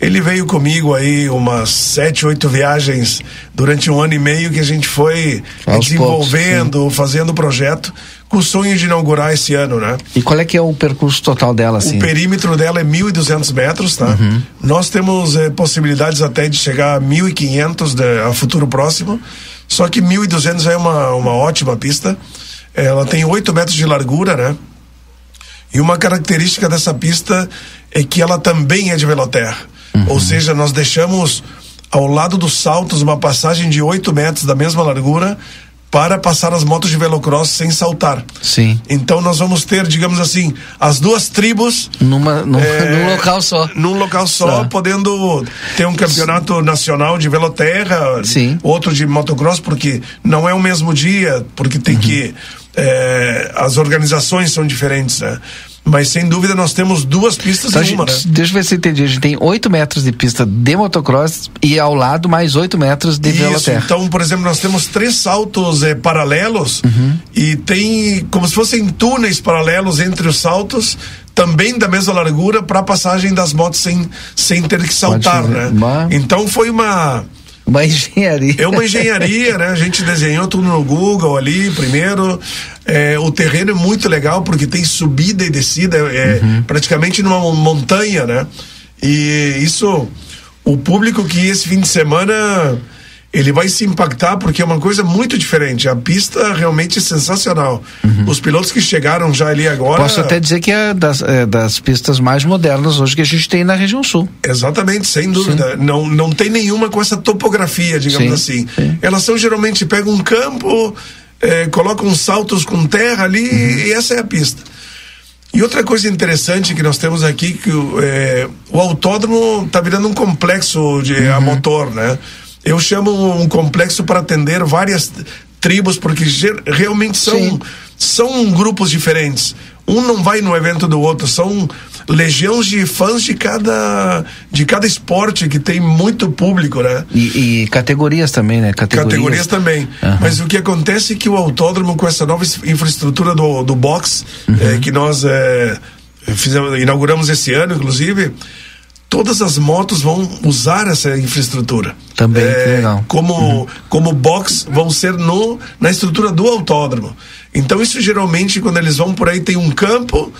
[SPEAKER 23] Ele veio comigo aí umas sete, oito viagens durante um ano e meio que a gente foi
[SPEAKER 3] Aos
[SPEAKER 23] desenvolvendo, fazendo o projeto com o sonho de inaugurar esse ano, né?
[SPEAKER 3] E qual é que é o percurso total dela, assim?
[SPEAKER 23] O perímetro dela é 1.200 metros, tá?
[SPEAKER 3] Uhum.
[SPEAKER 23] Nós temos eh, possibilidades até de chegar a 1.500 de- a futuro próximo. Só que 1.200 é uma, uma ótima pista. Ela tem 8 metros de largura, né? E uma característica dessa pista é que ela também é de veloterra. Ou seja, nós deixamos ao lado dos saltos uma passagem de 8 metros da mesma largura para passar as motos de velocross sem saltar.
[SPEAKER 3] Sim.
[SPEAKER 23] Então nós vamos ter, digamos assim, as duas tribos
[SPEAKER 3] Numa, num,
[SPEAKER 23] É,
[SPEAKER 3] num local só.
[SPEAKER 23] num local só,
[SPEAKER 3] Só.
[SPEAKER 23] podendo ter um campeonato nacional de veloterra, outro de motocross, porque não é o mesmo dia, porque tem
[SPEAKER 3] Uhum.
[SPEAKER 23] que é, as organizações são diferentes, né? Mas sem dúvida nós temos duas pistas
[SPEAKER 3] Então,
[SPEAKER 23] em uma, né?
[SPEAKER 3] gente, Deixa eu ver se eu entendi. A gente tem 8 metros de pista de motocross e ao lado mais 8 metros de veloterra.
[SPEAKER 23] então, por exemplo, nós temos três saltos eh, paralelos
[SPEAKER 3] Uhum.
[SPEAKER 23] e tem como se fossem túneis paralelos entre os saltos, também da mesma largura, para passagem das motos sem, sem ter que saltar, né? Então foi uma.
[SPEAKER 3] Uma engenharia.
[SPEAKER 23] É uma engenharia, né? A gente desenhou tudo no Google ali primeiro. É, o terreno é muito legal porque tem subida e descida, é
[SPEAKER 3] Uhum.
[SPEAKER 23] praticamente numa montanha, né? E isso, o público que esse fim de semana ele vai se impactar porque é uma coisa muito diferente. A pista realmente é sensacional. Os pilotos que chegaram já ali agora.
[SPEAKER 3] Uhum. Posso até dizer que é das, é das pistas mais modernas hoje que a gente tem na região sul.
[SPEAKER 23] Exatamente, sem dúvida. Não, não tem nenhuma com essa topografia, digamos
[SPEAKER 3] Sim,
[SPEAKER 23] assim. Elas são geralmente pegam um campo, eh, colocam saltos com terra ali e essa é a pista. E outra coisa interessante que nós temos aqui que o, eh, o autódromo está virando um complexo de a motor, né? Eu chamo um complexo para atender várias tribos porque realmente são são grupos diferentes. Um não vai no evento do outro, são legiões de fãs de cada de cada esporte que tem muito público, né?
[SPEAKER 3] E, e categorias também, né? Categorias,
[SPEAKER 23] Categorias também.
[SPEAKER 3] Aham.
[SPEAKER 23] Mas o que acontece é que o autódromo, com essa nova infraestrutura do, do box,
[SPEAKER 3] Uhum.
[SPEAKER 23] eh, que nós eh, fizemos, inauguramos esse ano, inclusive, todas as motos vão usar essa infraestrutura.
[SPEAKER 3] Também,
[SPEAKER 23] Eh,
[SPEAKER 3] que legal.
[SPEAKER 23] Como, como box, vão ser no, na estrutura do autódromo. Então, isso geralmente, quando eles vão por aí, tem um campo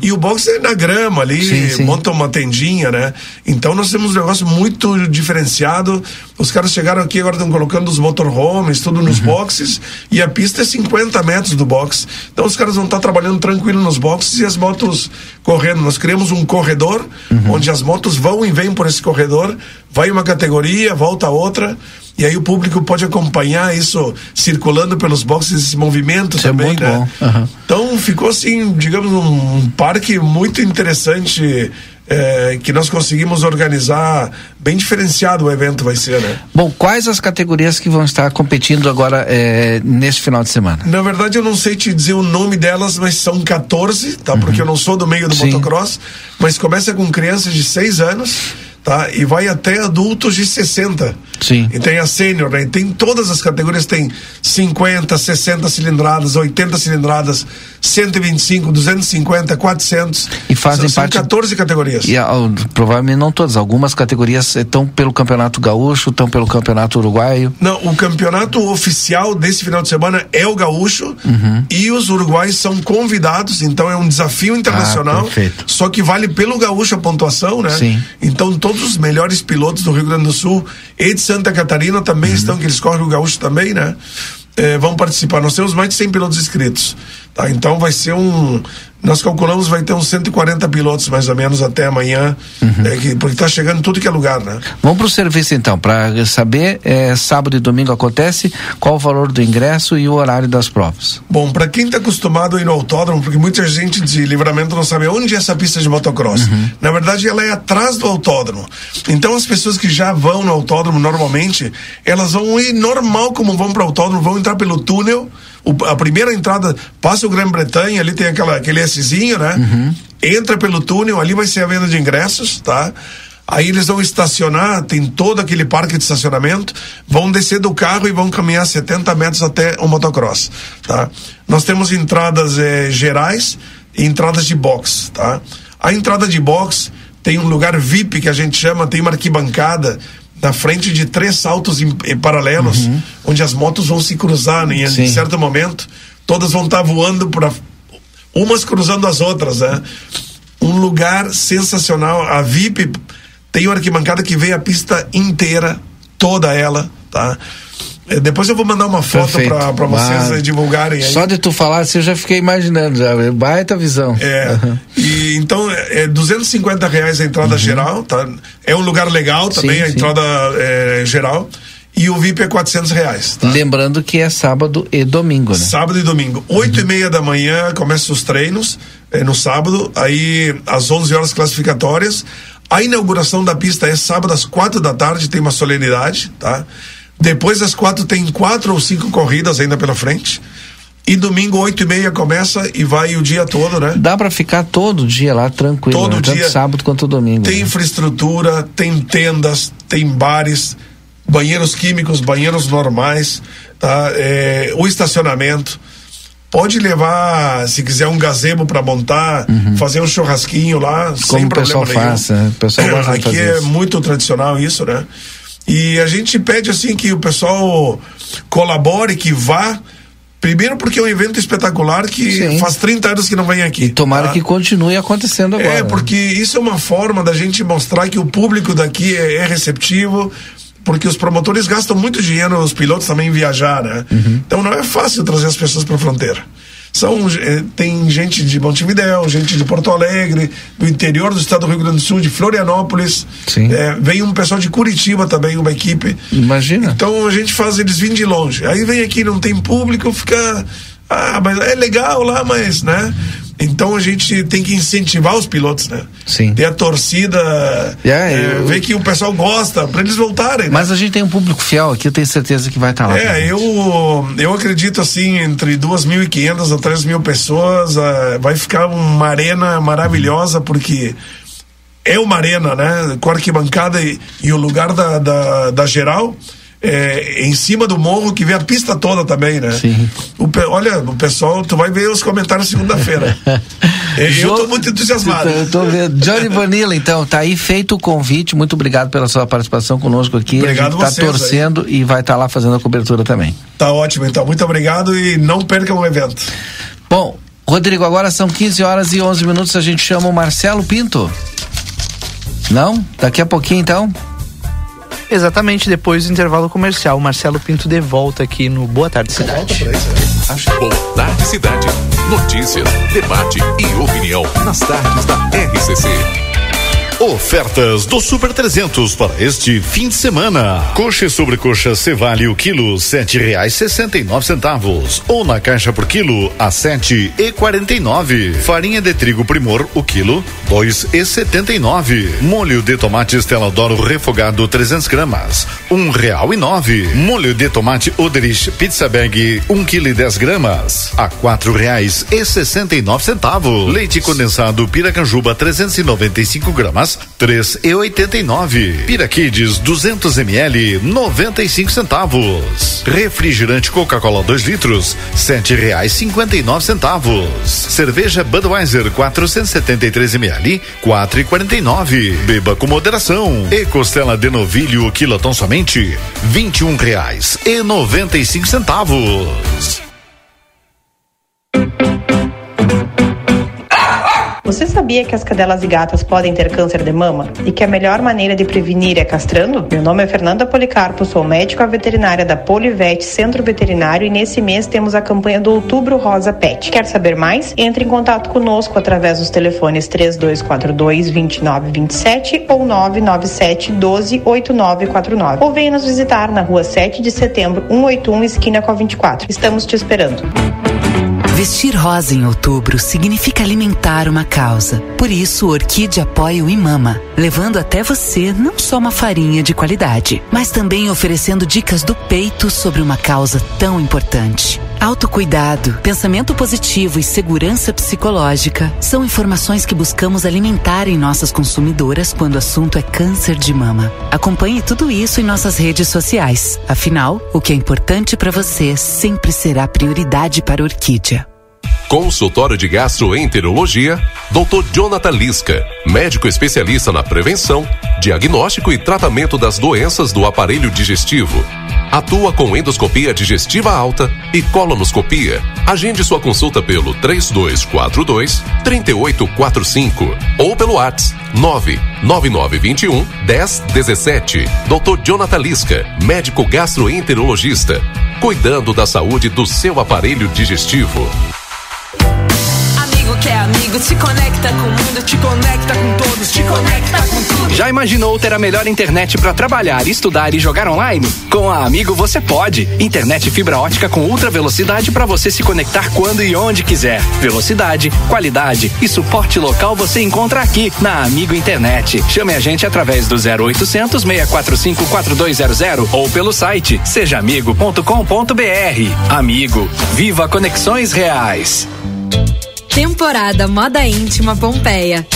[SPEAKER 23] e o box é na grama ali,
[SPEAKER 3] Uhum. Sim, sim.
[SPEAKER 23] monta uma tendinha, né? Então, nós temos um negócio muito diferenciado. Os caras chegaram aqui, agora estão colocando os motorhomes, tudo nos
[SPEAKER 3] Uhum.
[SPEAKER 23] boxes, e a pista é 50 metros do box. Então, os caras vão estar trabalhando tranquilo nos boxes e as motos correndo. Nós criamos um corredor,
[SPEAKER 3] Uhum.
[SPEAKER 23] onde as motos vão e vêm por esse corredor, vai uma categoria, volta outra. E aí o público pode acompanhar isso circulando pelos boxes, esse movimento
[SPEAKER 3] Isso é
[SPEAKER 23] também,
[SPEAKER 3] muito
[SPEAKER 23] né?
[SPEAKER 3] Aham.
[SPEAKER 23] Então ficou assim, digamos, um, parque muito interessante eh, que nós conseguimos organizar, bem diferenciado o evento vai ser, né?
[SPEAKER 3] Bom, quais as categorias que vão estar competindo agora eh, nesse final de semana?
[SPEAKER 23] Na verdade, eu não sei te dizer o nome delas, mas são 14, tá? Porque eu não sou do meio do
[SPEAKER 3] Sim.
[SPEAKER 23] motocross, mas começa com crianças de 6 anos, tá? E vai até adultos de 60.
[SPEAKER 3] Sim.
[SPEAKER 23] E tem a sênior, né? E tem todas as categorias, tem 50, 60 cilindradas, 80 cilindradas, 125, 250, 400.
[SPEAKER 3] E fazem
[SPEAKER 23] são,
[SPEAKER 3] parte-
[SPEAKER 23] São 14 categorias.
[SPEAKER 3] E, ah, provavelmente não todas, algumas categorias estão pelo Campeonato Gaúcho, estão pelo Campeonato Uruguaio.
[SPEAKER 23] Não, o campeonato oficial desse final de semana é o gaúcho
[SPEAKER 3] Uhum.
[SPEAKER 23] e os uruguaios são convidados, então é um desafio internacional.
[SPEAKER 3] Ah, perfeito.
[SPEAKER 23] Só que vale pelo gaúcho a pontuação, né?
[SPEAKER 3] Sim.
[SPEAKER 23] Então todos os melhores pilotos do Rio Grande do Sul e de Santa Catarina também
[SPEAKER 3] Uhum.
[SPEAKER 23] estão, que eles correm o gaúcho também, né? Eh, vão participar. Nós temos mais de 100 pilotos inscritos. Tá? Então vai ser um. Nós calculamos vai ter uns 140 pilotos mais ou menos até amanhã,
[SPEAKER 3] Uhum.
[SPEAKER 23] eh, que, porque está chegando tudo que é lugar, né?
[SPEAKER 3] Vamos para o serviço então, para saber, eh, sábado e domingo acontece, qual o valor do ingresso e o horário das provas.
[SPEAKER 23] Bom, para quem está acostumado a ir no autódromo, porque muita gente de livramento não sabe onde é essa pista de motocross. Na verdade, ela é atrás do autódromo. Então, as pessoas que já vão no autódromo normalmente, elas vão ir normal como vão para o autódromo, vão entrar pelo túnel. O- a primeira entrada passa o Grã-Bretanha, ali tem aquela, aquele Szinho, né? Entra pelo túnel, ali vai ser a venda de ingressos, tá? Aí eles vão estacionar, tem todo aquele parque de estacionamento, vão descer do carro e vão caminhar 70 metros até o motocross, tá? Nós temos entradas eh, gerais e entradas de box, tá? A entrada de box tem um lugar VIP que a gente chama, tem uma arquibancada na frente de três saltos em, em paralelos, onde as motos vão se cruzar em,
[SPEAKER 3] Sim.
[SPEAKER 23] em certo momento, todas vão estar voando para umas cruzando as outras, né? Um lugar sensacional. A VIP tem uma arquibancada que vem a pista inteira, toda ela, tá? Eh, Depois eu vou mandar uma foto para pra vocês eh, divulgarem aí.
[SPEAKER 3] Só de tu falar assim, eu já fiquei imaginando, já. Baita visão.
[SPEAKER 23] É. E então é 250 reais a entrada geral, tá? É um lugar legal também,
[SPEAKER 3] Uhum. Sim,
[SPEAKER 23] a
[SPEAKER 3] sim.
[SPEAKER 23] entrada é, geral. E o VIP é 400 reais. tá?
[SPEAKER 3] Lembrando que é sábado e domingo, né?
[SPEAKER 23] Sábado e domingo. Oito e meia da manhã começam os treinos, é, no sábado. Aí, às 11 horas classificatórias. A inauguração da pista é sábado às quatro da tarde, tem uma solenidade, tá? Depois das quatro tem quatro ou cinco corridas ainda pela frente. E domingo, oito e meia começa e vai o dia todo, né?
[SPEAKER 3] Dá pra ficar todo dia lá tranquilo,
[SPEAKER 23] Todo
[SPEAKER 3] né? tanto
[SPEAKER 23] dia.
[SPEAKER 3] sábado quanto domingo.
[SPEAKER 23] Tem
[SPEAKER 3] né?
[SPEAKER 23] infraestrutura, tem tendas, tem bares, banheiros químicos, banheiros normais, tá? É, o estacionamento. Pode levar, se quiser, um gazebo para montar, fazer um churrasquinho lá, sem
[SPEAKER 3] Uhum. Como o
[SPEAKER 23] problema
[SPEAKER 3] pessoal
[SPEAKER 23] nenhum.
[SPEAKER 3] faz, né? O pessoal gosta
[SPEAKER 23] Aqui é
[SPEAKER 3] isso.
[SPEAKER 23] muito tradicional isso, né? E a gente pede assim que o pessoal colabore, que vá. Primeiro porque é um evento espetacular que faz 30 anos que não vem aqui.
[SPEAKER 3] Tomara
[SPEAKER 23] tá?
[SPEAKER 3] que continue acontecendo agora.
[SPEAKER 23] É, porque isso é uma forma da gente mostrar que o público daqui é, é receptivo, porque os promotores gastam muito dinheiro, os pilotos também viajar, né?
[SPEAKER 3] Uhum.
[SPEAKER 23] Então não é fácil trazer as pessoas para a fronteira. São, eh, tem gente de Montevidéu, gente de Porto Alegre, do interior do estado do Rio Grande do Sul, de Florianópolis. Eh, vem um pessoal de Curitiba também, uma equipe.
[SPEAKER 3] Imagina.
[SPEAKER 23] Então a gente faz eles virem de longe. Aí vem aqui, não tem público, fica. Ah, mas é legal lá, mas, né? Então a gente tem que incentivar os pilotos, né?
[SPEAKER 3] Sim.
[SPEAKER 23] Ter a torcida,
[SPEAKER 3] É,
[SPEAKER 23] é,
[SPEAKER 3] eu-
[SPEAKER 23] ver que o pessoal gosta, para eles voltarem. né?
[SPEAKER 3] Mas a gente tem um público fiel aqui, eu tenho certeza que vai estar lá.
[SPEAKER 23] É, eu, eu acredito assim, entre 2.500 a 3 mil pessoas, ah, vai ficar uma arena maravilhosa, porque é uma arena, né? Com arquibancada e, e o lugar da, da, da geral é em cima do morro que vê a pista toda também, né?
[SPEAKER 3] Sim.
[SPEAKER 23] O, olha, o pessoal, tu vai ver os comentários segunda-feira. Eu tô muito entusiasmado.
[SPEAKER 3] Eu tô vendo. Johnny Vanilla, então, tá aí feito o convite. Muito obrigado pela sua participação conosco aqui.
[SPEAKER 23] Obrigado
[SPEAKER 3] a gente tá
[SPEAKER 23] vocês aí.
[SPEAKER 3] torcendo e vai estar lá fazendo a cobertura também.
[SPEAKER 23] Tá ótimo, então. Muito obrigado e não percam o evento.
[SPEAKER 3] Bom, Rodrigo, agora são 15 horas e 11 minutos. A gente chama o Marcelo Pinto. Não? Daqui a pouquinho, então?
[SPEAKER 2] Exatamente depois do intervalo comercial. Marcelo Pinto de volta aqui no Boa Tarde Cidade.
[SPEAKER 1] Boa tarde, cidade. Notícias, debate e opinião nas tardes da RCC.
[SPEAKER 24] Ofertas do Super 300 para este fim de semana. Coxa e sobrecoxa Cevale o quilo sete reais sessenta e nove centavos ou na caixa por quilo a sete e quarenta e nove. Farinha de trigo Primor o quilo dois e setenta e nove. Molho de tomate Stella Doro refogado 300 gramas um real e nove. Molho de tomate Oderich Pizza Bag um quilo e dez gramas a quatro reais e sessenta e nove centavos. Leite condensado Piracanjuba 395 gramas três e oitenta e nove. Piraquides 200 ml 95 centavos. Refrigerante Coca-Cola 2 litros sete reais cinquenta e nove centavos. Cerveja Budweiser 473 ml quatro e quarenta e nove. Beba com moderação. E costela de novilho quilotão somente vinte e um reais e noventa e cinco centavos.
[SPEAKER 18] Você sabia que as cadelas e gatas podem ter câncer de mama? E que a melhor maneira de prevenir é castrando? Meu nome é Fernanda Policarpo, sou médica veterinária da Polivete Centro Veterinário e nesse mês temos a campanha do Outubro Rosa Pet. Quer saber mais? Entre em contato conosco através dos telefones 3242 2927 ou 997 12 8949. Ou venha nos visitar na rua 7 de setembro 181 esquina com a 24. Estamos te esperando.
[SPEAKER 25] Vestir rosa em outubro significa alimentar uma causa. Por isso, Orquídea apoia o Imama, levando até você não só uma farinha de qualidade, mas também oferecendo dicas do peito sobre uma causa tão importante. Autocuidado, pensamento positivo e segurança psicológica são informações que buscamos alimentar em nossas consumidoras quando o assunto é câncer de mama. Acompanhe tudo isso em nossas redes sociais. Afinal, o que é importante para você sempre será prioridade para a Orquídea.
[SPEAKER 1] Consultório de Gastroenterologia, Dr. Jonathan Lisca, médico especialista na prevenção, diagnóstico e tratamento das doenças do aparelho digestivo. Atua com endoscopia digestiva alta e colonoscopia. Agende sua consulta pelo 3242 3845 ou pelo WhatsApp 99921 1017. Dr. Jonathan Lisca, médico gastroenterologista, cuidando da saúde do seu aparelho digestivo.
[SPEAKER 26] Amigo, se conecta com o mundo, te conecta com todos, te conecta com tudo.
[SPEAKER 27] Já imaginou ter a melhor internet para trabalhar, estudar e jogar online? Com a Amigo você pode. Internet fibra ótica com ultra velocidade para você se conectar quando e onde quiser. Velocidade, qualidade e suporte local você encontra aqui na Amigo Internet. Chame a gente através do 0800 645 4200 ou pelo site sejaamigo.com.br. Amigo, viva conexões reais.
[SPEAKER 28] Temporada Moda Íntima Pompeia.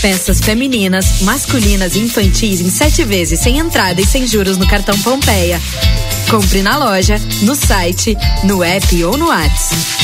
[SPEAKER 28] Peças femininas, masculinas e infantis em sete vezes sem entrada e sem juros no cartão Pompeia. Compre na loja, no site, no app ou no WhatsApp.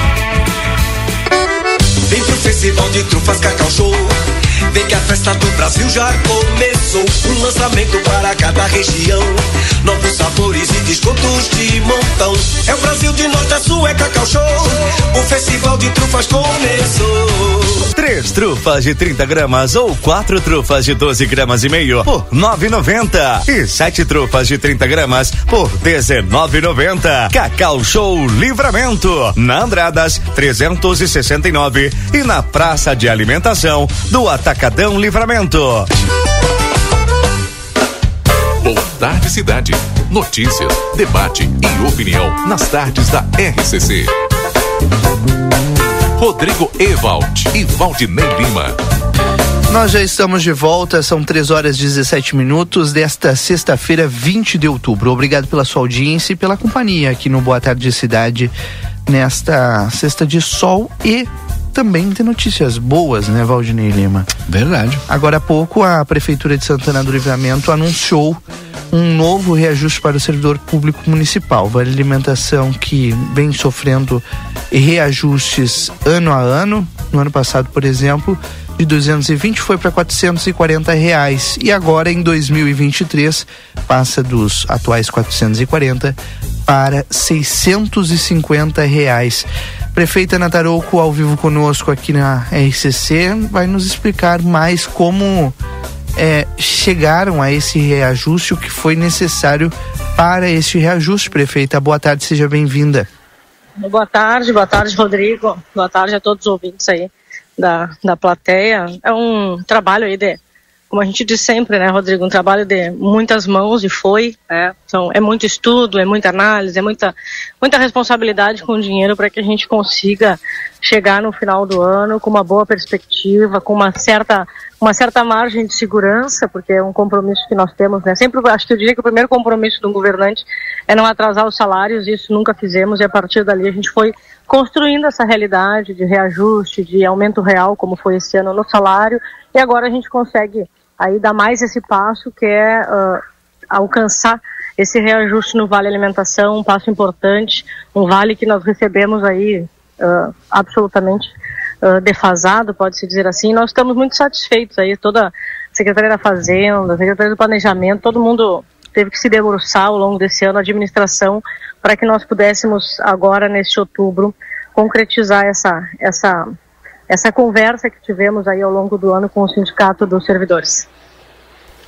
[SPEAKER 15] Vem pro Festival de Trufas Cacau Show. Vem que a festa do Brasil já começou. Um lançamento para cada região. Novos sabores e descontos de montão. É o Brasil de norte a sul, é Cacau Show. O Festival de Trufas começou.
[SPEAKER 29] Três trufas de 30 gramas ou quatro trufas de 12 gramas e meio por 9,90 e sete trufas de 30 gramas por 19,90. Cacau Show Livramento na Andradas 369 e na Praça de Alimentação do Atacadão Livramento.
[SPEAKER 1] Tarde, cidade. Notícias, debate e opinião nas tardes da RCC. Rodrigo Ewald e Valdinei Lima.
[SPEAKER 2] Nós já estamos de volta, são 3 horas e 17 minutos desta sexta-feira, 20 de outubro. Obrigado pela sua audiência e pela companhia aqui no Boa Tarde Cidade nesta sexta de sol e também tem notícias boas, né, Valdinei Lima?
[SPEAKER 3] Verdade.
[SPEAKER 2] Agora há pouco, a Prefeitura de Santana do Livramento anunciou um novo reajuste para o servidor público municipal. Vale alimentação que vem sofrendo reajustes ano a ano. No ano passado, por exemplo, de 220 foi para 440 reais e agora em 2023 passa dos atuais 440 para 650 reais. Prefeita Natarouco ao vivo conosco aqui na RCC vai nos explicar mais como é, chegaram a esse reajuste, o que foi necessário para este reajuste. Prefeita, boa tarde, seja bem-vinda.
[SPEAKER 30] Boa tarde, boa tarde, Rodrigo. Boa tarde a todos os ouvintes aí da, da plateia. É um trabalho aí de, como a gente diz sempre, né, Rodrigo, um trabalho de muitas mãos e foi, né? Então, é muito estudo, é muita análise, é muita, muita responsabilidade com o dinheiro para que a gente consiga chegar no final do ano com uma boa perspectiva, com uma certa uma certa margem de segurança, porque é um compromisso que nós temos, né? Sempre acho que eu diria que o primeiro compromisso de um governante é não atrasar os salários, isso nunca fizemos e a partir dali a gente foi construindo essa realidade de reajuste, de aumento real, como foi esse ano no salário, e agora a gente consegue aí dar mais esse passo que é uh, alcançar esse reajuste no Vale Alimentação, um passo importante, um vale que nós recebemos aí uh, absolutamente uh, defasado, pode-se dizer assim. Nós estamos muito satisfeitos aí, toda a Secretaria da Fazenda, a Secretaria do Planejamento, todo mundo teve que se debruçar ao longo desse ano, a administração, para que nós pudéssemos agora, neste outubro, concretizar essa, essa, essa conversa que tivemos aí ao longo do ano com o Sindicato dos Servidores.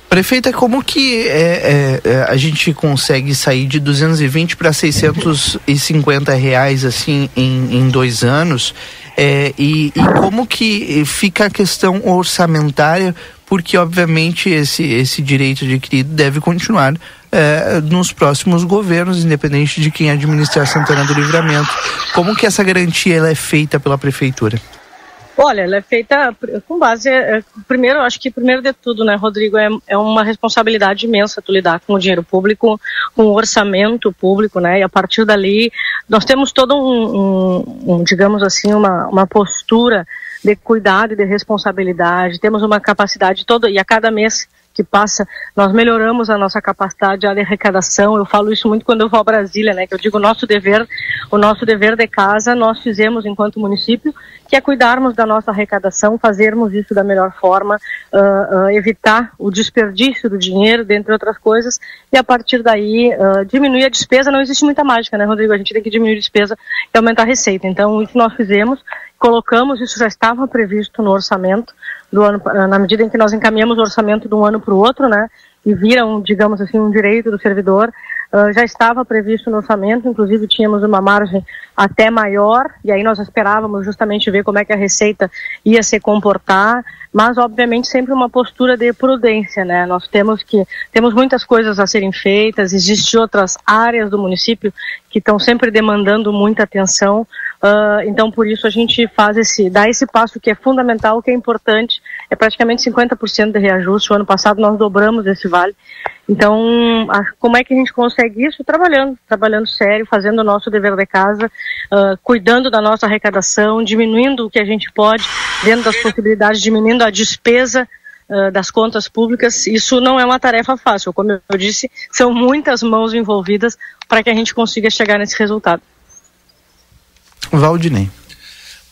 [SPEAKER 2] Prefeita, como que é, é, é, a gente consegue sair de 220 para 650 reais assim em, em dois anos? É, e, e, como que fica a questão orçamentária? Porque obviamente esse, esse direito adquirido deve continuar eh, nos próximos governos, independente de quem administrar Santana do Livramento. Como que essa garantia ela é feita pela prefeitura?
[SPEAKER 30] Olha, ela é feita com base. é, primeiro, acho que primeiro de tudo, né, Rodrigo, é, é uma responsabilidade imensa tu lidar com o dinheiro público, com o orçamento público, né? E a partir dali, nós temos todo um, um- um, digamos assim, uma, uma postura de cuidado e de responsabilidade. Temos uma capacidade toda e a cada mês que passa, nós melhoramos a nossa capacidade de arrecadação. Eu falo isso muito quando eu vou a Brasília, né? Que eu digo nosso dever, o nosso dever de casa, nós fizemos enquanto município, que é cuidarmos da nossa arrecadação, fazermos isso da melhor forma, ah, ah, evitar o desperdício do dinheiro, dentre outras coisas, e a partir daí ah, diminuir a despesa. Não existe muita mágica, né, Rodrigo? A gente tem que diminuir a despesa e aumentar a receita. Então, isso nós fizemos, colocamos, isso já estava previsto no orçamento do ano, na medida em que nós encaminhamos o orçamento de um ano para o outro, né? E viram, digamos assim, um direito do servidor, ah, já estava previsto no orçamento, inclusive tínhamos uma margem até maior, e aí nós esperávamos justamente ver como é que a receita ia se comportar, mas obviamente sempre uma postura de prudência, né? Nós temos que temos muitas coisas a serem feitas, existem outras áreas do município que estão sempre demandando muita atenção, ah, então por isso a gente faz esse dá esse passo que é fundamental, que é importante, é praticamente 50% de reajuste. O ano passado nós dobramos esse vale. Então, a- como é que a gente consegue isso? Trabalhando, trabalhando sério, fazendo o nosso dever de casa, ah, cuidando da nossa arrecadação, diminuindo o que a gente pode, dentro das possibilidades, diminuindo a despesa ah, das contas públicas. Isso não é uma tarefa fácil. Como eu disse, são muitas mãos envolvidas para que a gente consiga chegar nesse resultado.
[SPEAKER 2] Valdinei.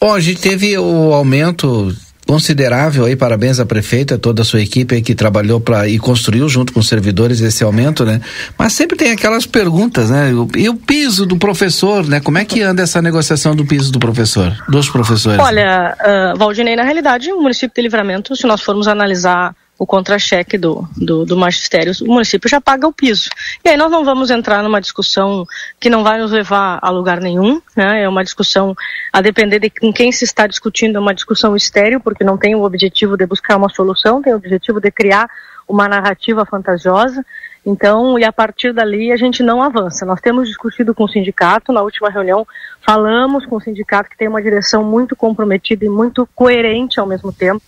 [SPEAKER 3] Bom, a gente teve o aumento considerável aí, parabéns à prefeita, toda a sua equipe aí que trabalhou para e construiu junto com os servidores esse aumento, né? Mas sempre tem aquelas perguntas, né? O- E o piso do professor, né? Como é que anda essa negociação do piso do professor, dos professores?
[SPEAKER 30] Olha, uh, Valdinei, na realidade, o município de Livramento, se nós formos analisar o contra-cheque do, do, do magistério, o município já paga o piso. E aí nós não vamos entrar numa discussão que não vai nos levar a lugar nenhum, né? É uma discussão, a depender de com quem se está discutindo, é uma discussão estéril, porque não tem o objetivo de buscar uma solução, tem o objetivo de criar uma narrativa fantasiosa. Então, e a partir dali a gente não avança. Nós temos discutido com o sindicato, na última reunião falamos com o sindicato que tem uma direção muito comprometida e muito coerente ao mesmo tempo.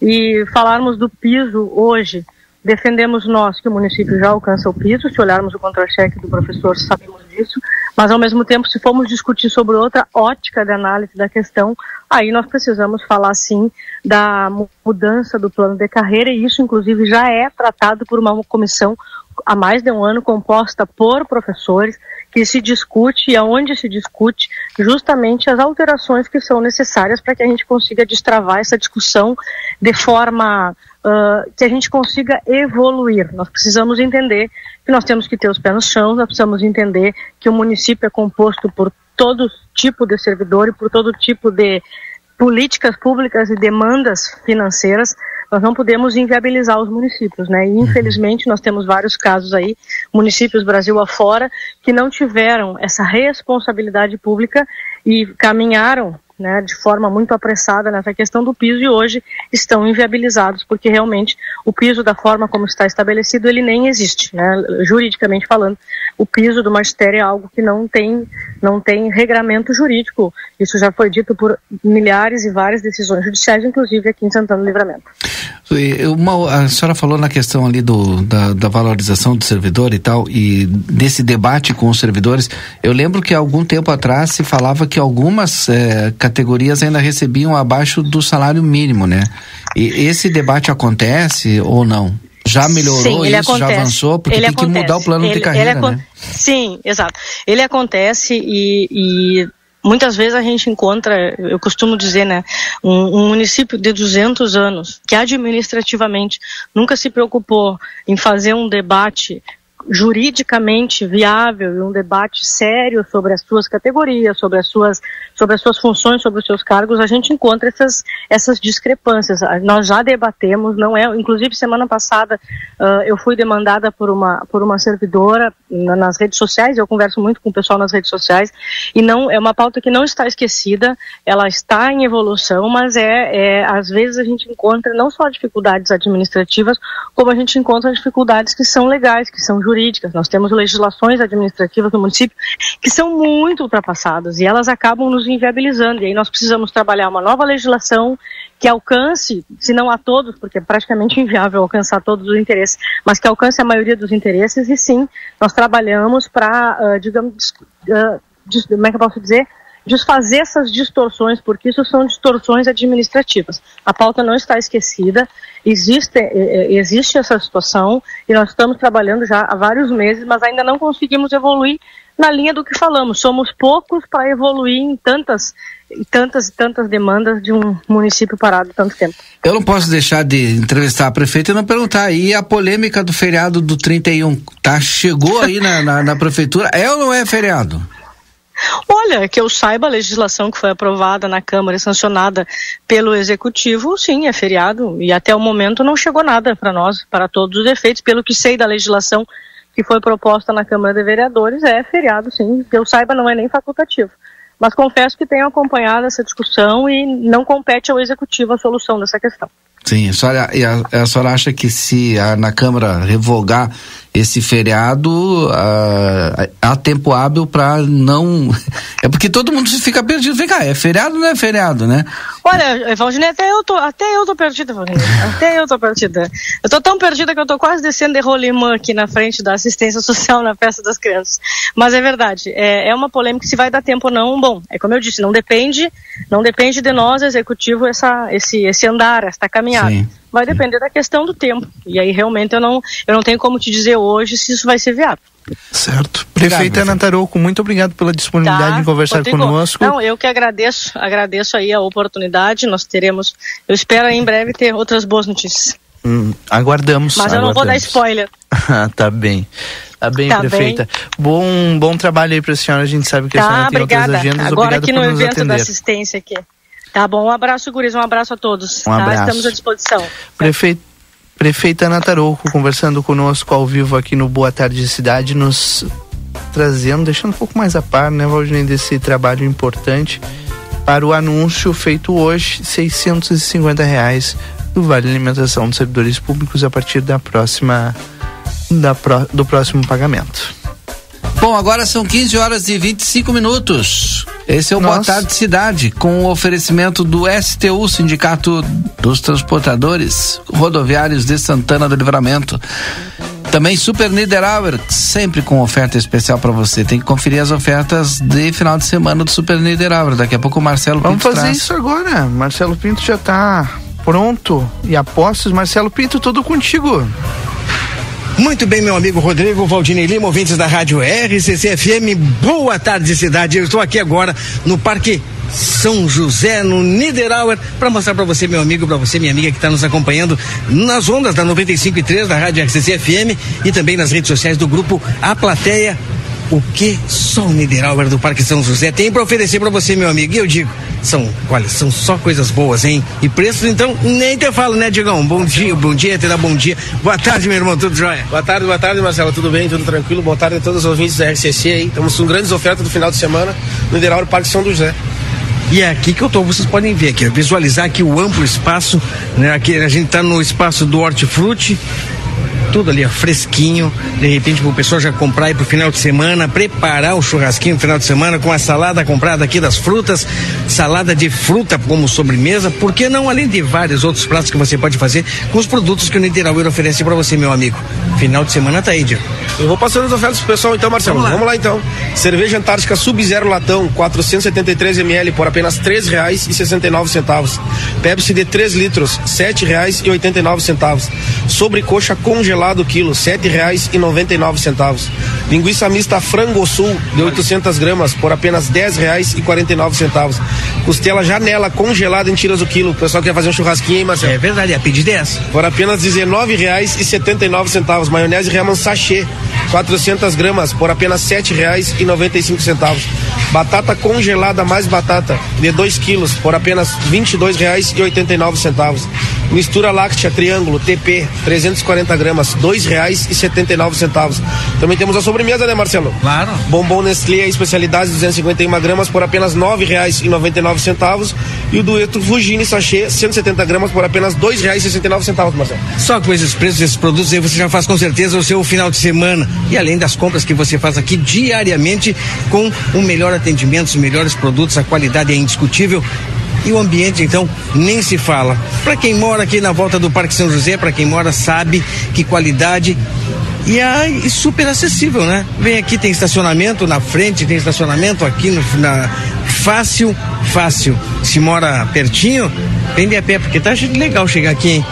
[SPEAKER 30] E falarmos do piso hoje, defendemos nós que o município já alcança o piso, se olharmos o contra-cheque do professor, sabemos disso, mas ao mesmo tempo, se formos discutir sobre outra ótica de análise da questão, aí nós precisamos falar sim da mu- mudança do plano de carreira, e isso inclusive já é tratado por uma comissão há mais de um ano composta por professores que se discute e aonde se discute justamente as alterações que são necessárias para que a gente consiga destravar essa discussão de forma ah, que a gente consiga evoluir. Nós precisamos entender que nós temos que ter os pés no chão, nós precisamos entender que o município é composto por todo tipo de servidor e por todo tipo de políticas públicas e demandas financeiras, nós não podemos inviabilizar os municípios, né? E infelizmente nós temos vários casos aí, municípios Brasil afora, que não tiveram essa responsabilidade pública e caminharam né, de forma muito apressada nessa questão do piso e hoje estão inviabilizados porque realmente o piso da forma como está estabelecido ele nem existe, né, juridicamente falando. O piso do magistério é algo que não tem não tem regramento jurídico. Isso já foi dito por milhares e várias decisões judiciais, inclusive aqui em Santana do Livramento.
[SPEAKER 3] Uma, a senhora falou na questão ali do, da, da valorização do servidor e tal, e desse debate com os servidores. Eu lembro que algum tempo atrás se falava que algumas eh, categorias ainda recebiam abaixo do salário mínimo, né? E esse debate acontece ou não? Já melhorou
[SPEAKER 30] Sim,
[SPEAKER 3] isso?
[SPEAKER 30] acontece.
[SPEAKER 3] Já avançou? Porque
[SPEAKER 30] Ele
[SPEAKER 3] tem que
[SPEAKER 30] acontece.
[SPEAKER 3] mudar o plano
[SPEAKER 30] Ele-
[SPEAKER 3] de carreira,
[SPEAKER 30] ele
[SPEAKER 3] né?
[SPEAKER 30] Sim, exato. Ele acontece e, e muitas vezes a gente encontra, eu costumo dizer, né, um, um município de 200 anos que administrativamente nunca se preocupou em fazer um debate juridicamente viável e um debate sério sobre as suas categorias, sobre as suas, sobre as suas funções, sobre os seus cargos, a gente encontra essas, essas discrepâncias. Nós já debatemos, não é, inclusive semana passada ah, eu fui demandada por uma, por uma servidora na- nas redes sociais, eu converso muito com o pessoal nas redes sociais, e não, é uma pauta que não está esquecida, ela está em evolução, mas é, é às vezes a gente encontra não só dificuldades administrativas, como a gente encontra dificuldades que são legais, que são jurídicas, jurídicas, nós temos legislações administrativas no município que são muito ultrapassadas e elas acabam nos inviabilizando. E aí nós precisamos trabalhar uma nova legislação que alcance, se não a todos, porque é praticamente inviável alcançar todos os interesses, mas que alcance a maioria dos interesses. E sim, nós trabalhamos para, uh, digamos, uh, como é que eu posso dizer? Desfazer essas distorções, porque isso são distorções administrativas. A pauta não está esquecida, existe, existe essa situação e nós estamos trabalhando já há vários meses, mas ainda não conseguimos evoluir na linha do que falamos. Somos poucos para evoluir em tantas e tantas tantas demandas de um município parado tanto tempo.
[SPEAKER 3] Eu não posso deixar de entrevistar a prefeita e não perguntar. E a polêmica do feriado do 31, tá? Chegou aí na, na, na prefeitura? É ou não é feriado?
[SPEAKER 30] Olha, que eu saiba, a legislação que foi aprovada na Câmara e sancionada pelo Executivo, sim, é feriado. E até o momento não chegou nada para nós, para todos os efeitos. Pelo que sei da legislação que foi proposta na Câmara de Vereadores, é feriado, sim. Que eu saiba, não é nem facultativo. Mas confesso que tenho acompanhado essa discussão e não compete ao Executivo a solução dessa questão.
[SPEAKER 3] Sim, a senhora, a, a senhora acha que se a, na Câmara revogar esse feriado, uh, há tempo hábil para não. É porque todo mundo fica perdido. Vem cá, é feriado ou não é feriado, né?
[SPEAKER 30] Olha, Valdinei, até eu tô, até eu tô perdida, Valdinei. Até eu tô perdida. Eu tô tão perdida que eu tô quase descendo de rolimã aqui na frente da assistência social na festa das crianças. Mas é verdade, é, é uma polêmica se vai dar tempo ou não. Bom, é como eu disse, não depende, não depende de nós, executivo, essa, esse, esse andar, esta caminhada. Sim vai depender da questão do tempo. E aí realmente eu não, eu não tenho como te dizer hoje se isso vai ser viável.
[SPEAKER 2] Certo. Prefeita Ana Tarouco, muito obrigado pela disponibilidade tá, em conversar Rodrigo, conosco.
[SPEAKER 30] Não, eu que agradeço, agradeço aí a oportunidade. Nós teremos, eu espero em breve ter outras boas notícias.
[SPEAKER 2] Hum, aguardamos.
[SPEAKER 30] Mas eu
[SPEAKER 2] aguardamos.
[SPEAKER 30] não vou dar spoiler.
[SPEAKER 2] tá bem. Tá bem, tá prefeita. Bem. Bom, bom trabalho aí para a senhora. A gente sabe que
[SPEAKER 30] tá,
[SPEAKER 2] a senhora
[SPEAKER 30] obrigada.
[SPEAKER 2] tem outras agendas.
[SPEAKER 30] Agora
[SPEAKER 2] Obrigado
[SPEAKER 30] aqui no evento
[SPEAKER 2] atender.
[SPEAKER 30] da assistência aqui. Tá bom, um abraço, Guris, um abraço a todos.
[SPEAKER 2] Um
[SPEAKER 30] tá?
[SPEAKER 2] abraço.
[SPEAKER 30] Estamos à disposição.
[SPEAKER 2] Prefeito, prefeita Ana Tarouco conversando conosco ao vivo aqui no Boa Tarde Cidade, nos trazendo, deixando um pouco mais a par, né, Valdinei, desse trabalho importante para o anúncio feito hoje, 650 reais do Vale Alimentação dos Servidores Públicos a partir da próxima da pro, do próximo pagamento.
[SPEAKER 3] Bom, agora são 15 horas e 25 minutos. Esse é o Nossa. Boa Tarde Cidade, com o oferecimento do STU, Sindicato dos Transportadores Rodoviários de Santana do Livramento. Também Super Niederauer, sempre com oferta especial para você. Tem que conferir as ofertas de final de semana do Super Niederauer. Daqui a pouco o Marcelo
[SPEAKER 2] Vamos
[SPEAKER 3] Pinto
[SPEAKER 2] fazer
[SPEAKER 3] traz.
[SPEAKER 2] isso agora. Marcelo Pinto já está pronto e apostos. Marcelo Pinto, tudo contigo.
[SPEAKER 31] Muito bem, meu amigo Rodrigo Valdinei Lima, ouvintes da Rádio RCC-FM. Boa tarde, cidade. Eu estou aqui agora no Parque são José, no Niederauer, para mostrar para você, meu amigo, para você, minha amiga, que está nos acompanhando nas ondas da 95.3 da Rádio RCC FM e também nas redes sociais do grupo A Plateia. O que só o Niederauer do Parque São José tem para oferecer para você, meu amigo? E eu digo, são, olha, são só coisas boas, hein? E preços, então, nem te falo, né, Diegão? Bom dia, bom dia, te dá bom dia. Boa tarde, meu irmão, tudo jóia?
[SPEAKER 32] Boa tarde, boa tarde, Marcelo, tudo bem? Tudo tranquilo? Boa tarde a todos os ouvintes da RCC aí. Estamos com grandes ofertas do final de semana no Niederauer Parque São José.
[SPEAKER 31] E é aqui que eu tô, vocês podem ver aqui, visualizar aqui o amplo espaço, né? Aqui a gente tá no espaço do hortifruti, tudo ali, ó, fresquinho. De repente, o pessoal já comprar aí pro final de semana, preparar o churrasquinho no final de semana com a salada comprada aqui das frutas, salada de fruta como sobremesa. Por que não, além de vários outros pratos que você pode fazer com os produtos que o Niederauer oferece para você, meu amigo? Final de semana tá aí, Diego.
[SPEAKER 32] Eu vou passando as ofertas pro pessoal então, Marcelo.
[SPEAKER 31] Vamos lá.
[SPEAKER 32] Vamos lá, então. Cerveja Antártica Sub-Zero Latão, 473 ml por apenas R$ 3,69. Pepsi de 3 litros, R$ 7,89. Sobrecoxa congelado quilo, R$ 7,99. Linguiça mista Frango Sul de 800 gramas por apenas R$ 10,49. Costela Janela congelada em tiras o quilo. O pessoal quer fazer um churrasquinho, hein, Marcelo?
[SPEAKER 31] É verdade, é pedir 10.
[SPEAKER 32] Por apenas R$ 19,79. Maionese Reman Sachê, 400 gramas por apenas R$ 7,95. Batata congelada mais batata de 2 quilos por apenas R$ 22,89.
[SPEAKER 23] Mistura láctea triângulo TP 340 gramas, dois reais e setenta e nove centavos. Também temos a sobremesa, né, Marcelo?
[SPEAKER 3] Claro.
[SPEAKER 23] Bombom Nestlé especialidades 251 gramas por apenas nove reais e noventa e nove centavos e o dueto Fugini sachê 170 gramas por apenas dois reais e sessenta e nove centavos, Marcelo.
[SPEAKER 31] Só com esses preços desses produtos aí você já faz com certeza o seu final de semana. E além das compras que você faz aqui diariamente com o melhor atendimento, os melhores produtos, a qualidade é indiscutível. E o ambiente, então, nem se fala. Para quem mora aqui na volta do Parque São José, para quem mora, sabe que qualidade e é super acessível, né? Vem aqui, tem estacionamento na frente, tem estacionamento aqui no, na fácil, fácil. Se mora pertinho, vem de a pé, porque tá legal chegar aqui, hein?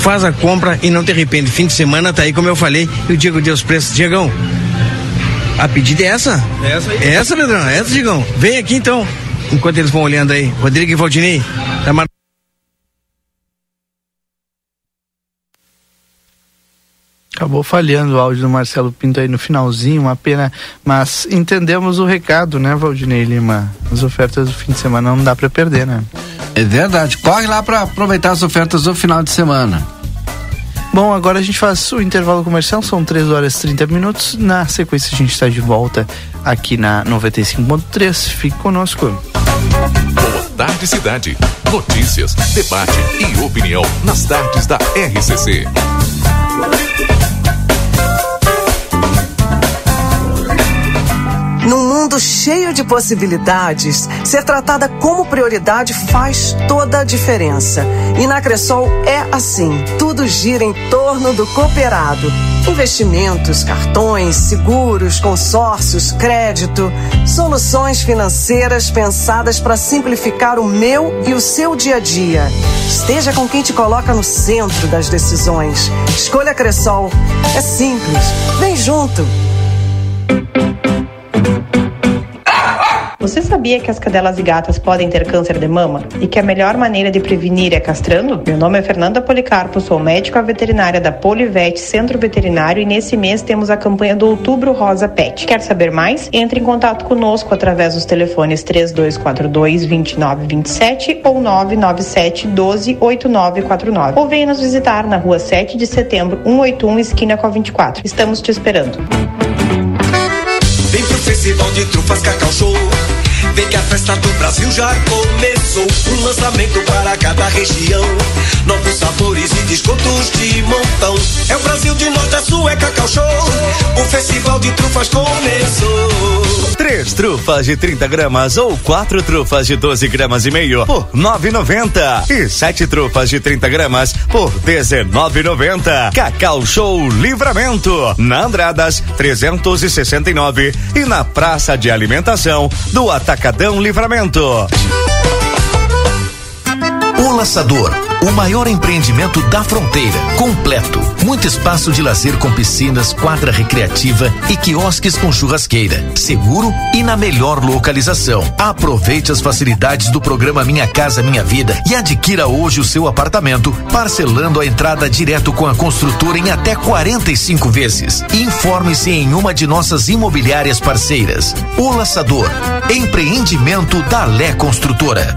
[SPEAKER 31] Faz a compra e não te arrepende. Fim de semana tá aí, como eu falei, e o Diego deu os preços. Diegão, a pedida é essa?
[SPEAKER 23] Essa aí.
[SPEAKER 31] É essa, Pedrão? É essa, Diegão? Vem aqui então. Enquanto eles vão olhando aí. Rodrigo e Valdinei. Tá mar...
[SPEAKER 2] Acabou falhando o áudio do Marcelo Pinto aí no finalzinho, uma pena. Mas entendemos o recado, né, Valdinei Lima? As ofertas do fim de semana não dá para perder, né?
[SPEAKER 3] É verdade. Corre lá para aproveitar as ofertas do final de semana.
[SPEAKER 2] Bom, agora a gente faz o intervalo comercial, são 3 horas e 30 minutos. Na sequência a gente está de volta aqui na 95.3. Fique conosco.
[SPEAKER 1] Boa tarde, cidade. Notícias, debate e opinião nas tardes da RCC. Thank you.
[SPEAKER 33] Num mundo cheio de possibilidades, ser tratada como prioridade faz toda a diferença. E na Cressol é assim: tudo gira em torno do cooperado. Investimentos, cartões, seguros, consórcios, crédito, soluções financeiras pensadas para simplificar o meu e o seu dia a dia. Esteja com quem te coloca no centro das decisões. Escolha Cressol. É simples. Vem junto.
[SPEAKER 34] Você sabia que as cadelas e gatas podem ter câncer de mama e que a melhor maneira de prevenir é castrando? Meu nome é Fernanda Policarpo, sou médica veterinária da Polivete Centro Veterinário e nesse mês temos a campanha do Outubro Rosa Pet. Quer saber mais? Entre em contato conosco através dos telefones 3242 2927 ou 997 12 8949 ou venha nos visitar na rua 7 de setembro 181 esquina com a 24. Estamos te esperando.
[SPEAKER 26] Festival de Trufas Cacau Show. Vem que a festa do Brasil já começou. Um lançamento para cada região. Novos sabores e descontos de montão. É o Brasil de norte a sul, é Cacau Show. O Festival de Trufas começou.
[SPEAKER 13] Três trufas de 30 gramas ou quatro trufas de 12 gramas e meio por 9,90 e sete trufas de 30 gramas por 19,90. Cacau Show Livramento na Andradas 369 e na Praça de Alimentação do Atacadão Livramento.
[SPEAKER 5] O Laçador, o maior empreendimento da fronteira. Completo. Muito espaço de lazer com piscinas, quadra recreativa e quiosques com churrasqueira. Seguro e na melhor localização. Aproveite as facilidades do programa Minha Casa Minha Vida e adquira hoje o seu apartamento, parcelando a entrada direto com a construtora em até 45 vezes. Informe-se em uma de nossas imobiliárias parceiras. O Laçador, empreendimento da Lé Construtora.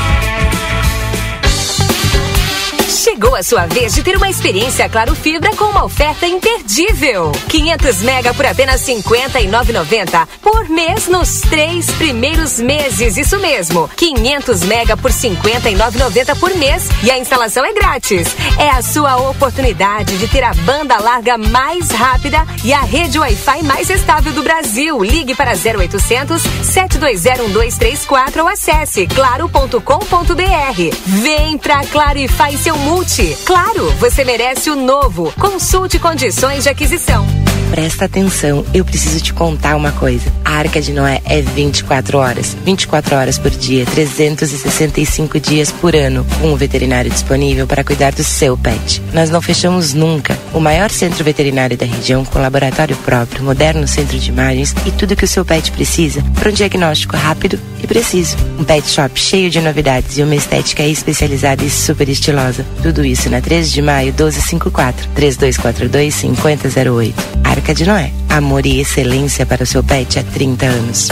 [SPEAKER 4] Chegou a sua vez de ter uma experiência Claro Fibra com uma oferta imperdível. 500 mega por apenas 59,90 por mês nos três primeiros meses. Isso mesmo, 500 mega por 59,90 por mês e a instalação é grátis. É a sua oportunidade de ter a banda larga mais rápida e a rede Wi-Fi mais estável do Brasil. Ligue para 0800 720 1234 ou acesse claro.com.br. Vem pra Claro e faz seu multi. Claro, você merece o novo. Consulte condições de aquisição.
[SPEAKER 35] Presta atenção, eu preciso te contar uma coisa. A Arca de Noé é 24 horas, 24 horas por dia, 365 dias por ano, com um veterinário disponível para cuidar do seu pet. Nós não fechamos nunca. O maior centro veterinário da região, com laboratório próprio, moderno centro de imagens e tudo que o seu pet precisa para um diagnóstico rápido e preciso. Um pet shop cheio de novidades e uma estética especializada e super estilosa. Tudo isso na 13 de maio 1254 3242 5008. Arca de Noé. Amor e excelência para o seu pet há 30 anos.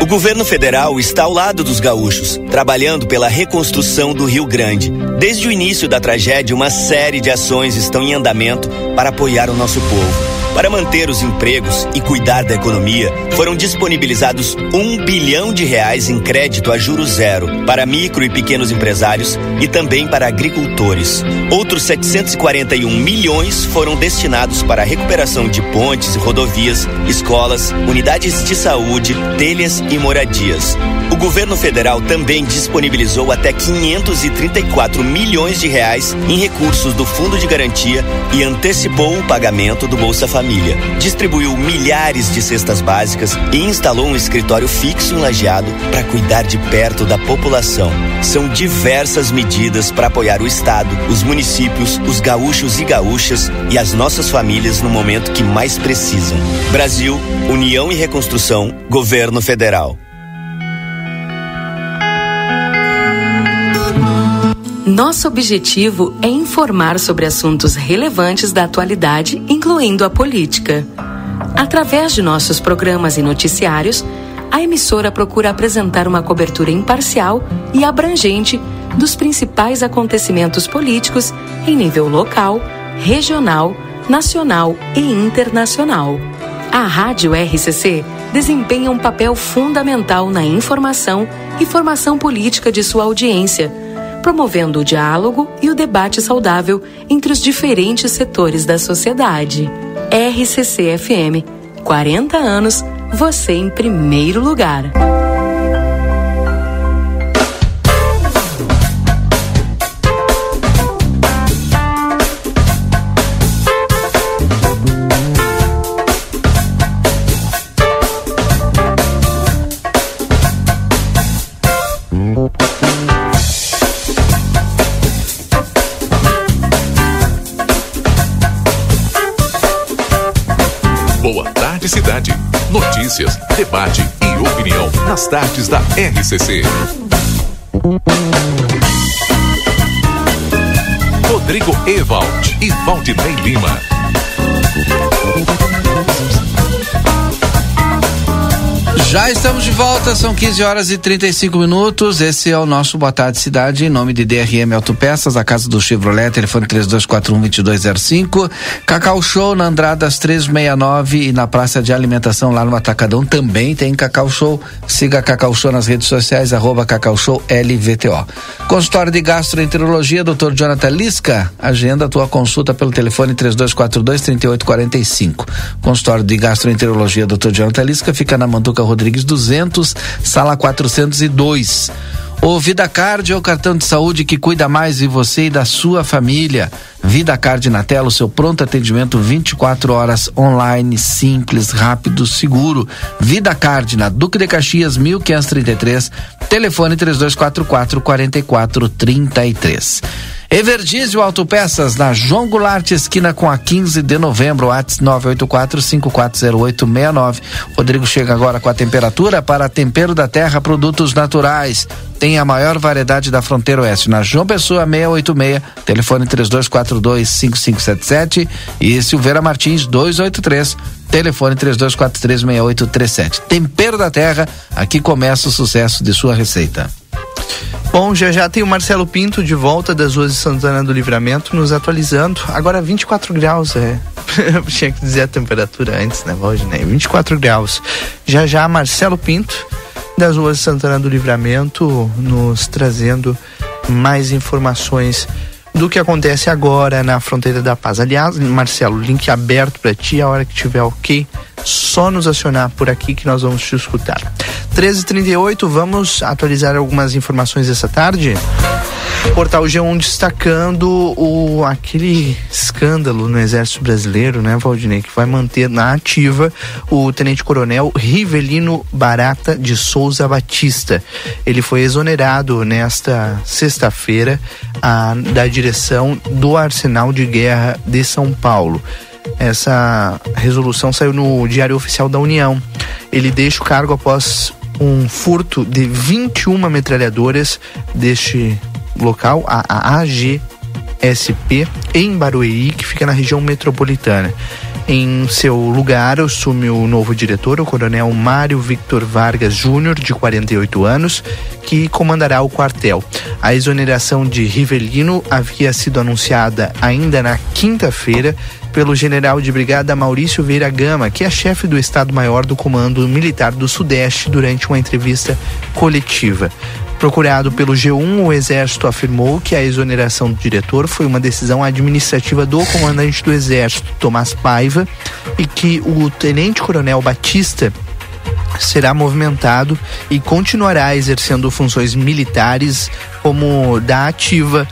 [SPEAKER 13] O governo federal está ao lado dos gaúchos, trabalhando pela reconstrução do Rio Grande. Desde o início da tragédia, uma série de ações estão em andamento para apoiar o nosso povo. Para manter os empregos e cuidar da economia, foram disponibilizados um bilhão de reais em crédito a juro zero para micro e pequenos empresários e também para agricultores. Outros 741 milhões foram destinados para a recuperação de pontes e rodovias, escolas, unidades de saúde, telhas e moradias. O governo federal também disponibilizou até 534 milhões de reais em recursos do Fundo de Garantia e antecipou o pagamento do Bolsa Família. Distribuiu milhares de cestas básicas e instalou um escritório fixo em Lajeado para cuidar de perto da população. São diversas medidas para apoiar o Estado, os municípios, os gaúchos e gaúchas e as nossas famílias no momento que mais precisam. Brasil, União e Reconstrução, Governo Federal.
[SPEAKER 36] Nosso objetivo é informar sobre assuntos relevantes da atualidade, incluindo a política. Através de nossos programas e noticiários, a emissora procura apresentar uma cobertura imparcial e abrangente dos principais acontecimentos políticos em nível local, regional, nacional e internacional. A Rádio RCC desempenha um papel fundamental na informação e formação política de sua audiência promovendo o diálogo e o debate saudável entre os diferentes setores da sociedade. RCC FM, 40 anos, você em primeiro lugar.
[SPEAKER 1] Tardes da RCC. Rodrigo Ewald e Valdinei Lima.
[SPEAKER 3] Já estamos de volta, são 15 horas e 35 minutos. Esse é o nosso Boa Tarde Cidade, em nome de DRM Autopeças, a casa do Chevrolet, telefone 3241-2205. Cacau Show na Andradas 369 e na Praça de Alimentação lá no Atacadão também tem Cacau Show. Siga Cacau Show nas redes sociais, arroba Cacau Show LVTO. Consultório de Gastroenterologia, Dr. Jonathan Lisca. Agenda a tua consulta pelo telefone 3242-3845. Consultório de Gastroenterologia, Dr. Jonathan Lisca, fica na Manduca Rodrigues 200, sala 402. O Vida Card é o cartão de saúde que cuida mais de você e da sua família. Vida Card na tela, o seu pronto atendimento 24 horas online, simples, rápido, seguro. Vida Card na Duque de Caxias 1533, telefone 3244 4433. Everdiesel Autopeças na João Goulart, esquina com a 15 de novembro, WhatsApp 984-540869. Rodrigo chega agora com a temperatura para Tempero da Terra Produtos Naturais. Tem a maior variedade da fronteira oeste na João Pessoa 686, telefone 3242-5577 e Silveira Martins 283, telefone 3243-6837. Tempero da Terra, aqui começa o sucesso de sua receita.
[SPEAKER 2] Bom, já já tem o Marcelo Pinto de volta das ruas de Santana do Livramento nos atualizando. Agora 24 graus, é. Eu tinha que dizer a temperatura antes, né, Valdinei? 24 graus. Já já Marcelo Pinto das ruas de Santana do Livramento nos trazendo mais informações do que acontece agora na fronteira da paz. Aliás, Marcelo, link aberto para ti, a hora que tiver ok, só nos acionar por aqui que nós vamos te escutar. 13h38, vamos atualizar algumas informações dessa tarde? Portal G1 destacando o, aquele escândalo no Exército Brasileiro, né, Valdinei, que vai manter na ativa o Tenente-Coronel Rivelino Barata de Souza Batista. Ele foi exonerado nesta sexta-feira da direção do Arsenal de Guerra de São Paulo. Essa resolução saiu no Diário Oficial da União. Ele deixa o cargo após um furto de 21 metralhadoras deste local, a, AGSP, em Barueri, que fica na região metropolitana. Em seu lugar, assume o novo diretor, o coronel Mário Victor Vargas Júnior, de 48 anos, que comandará o quartel. A exoneração de Rivelino havia sido anunciada ainda na quinta-feira pelo general de brigada Maurício Vieira Gama, que é chefe do Estado-Maior do Comando Militar do Sudeste, durante uma entrevista coletiva. Procurado pelo G1, o Exército afirmou que a exoneração do diretor foi uma decisão administrativa do comandante do Exército, Tomás Paiva, e que o tenente-coronel Batista será movimentado e continuará exercendo funções militares como da ativa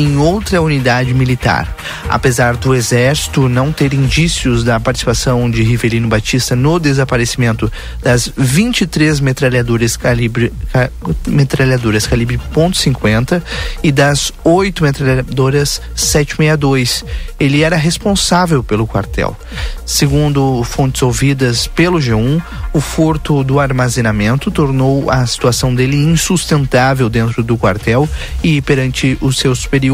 [SPEAKER 2] em outra unidade militar. Apesar do Exército não ter indícios da participação de Rivelino Batista no desaparecimento das 23 metralhadoras calibre, ca, metralhadoras calibre .50 e das oito metralhadoras 762, ele era responsável pelo quartel. Segundo fontes ouvidas pelo G1, o furto do armazenamento tornou a situação dele insustentável dentro do quartel e perante os seus superiores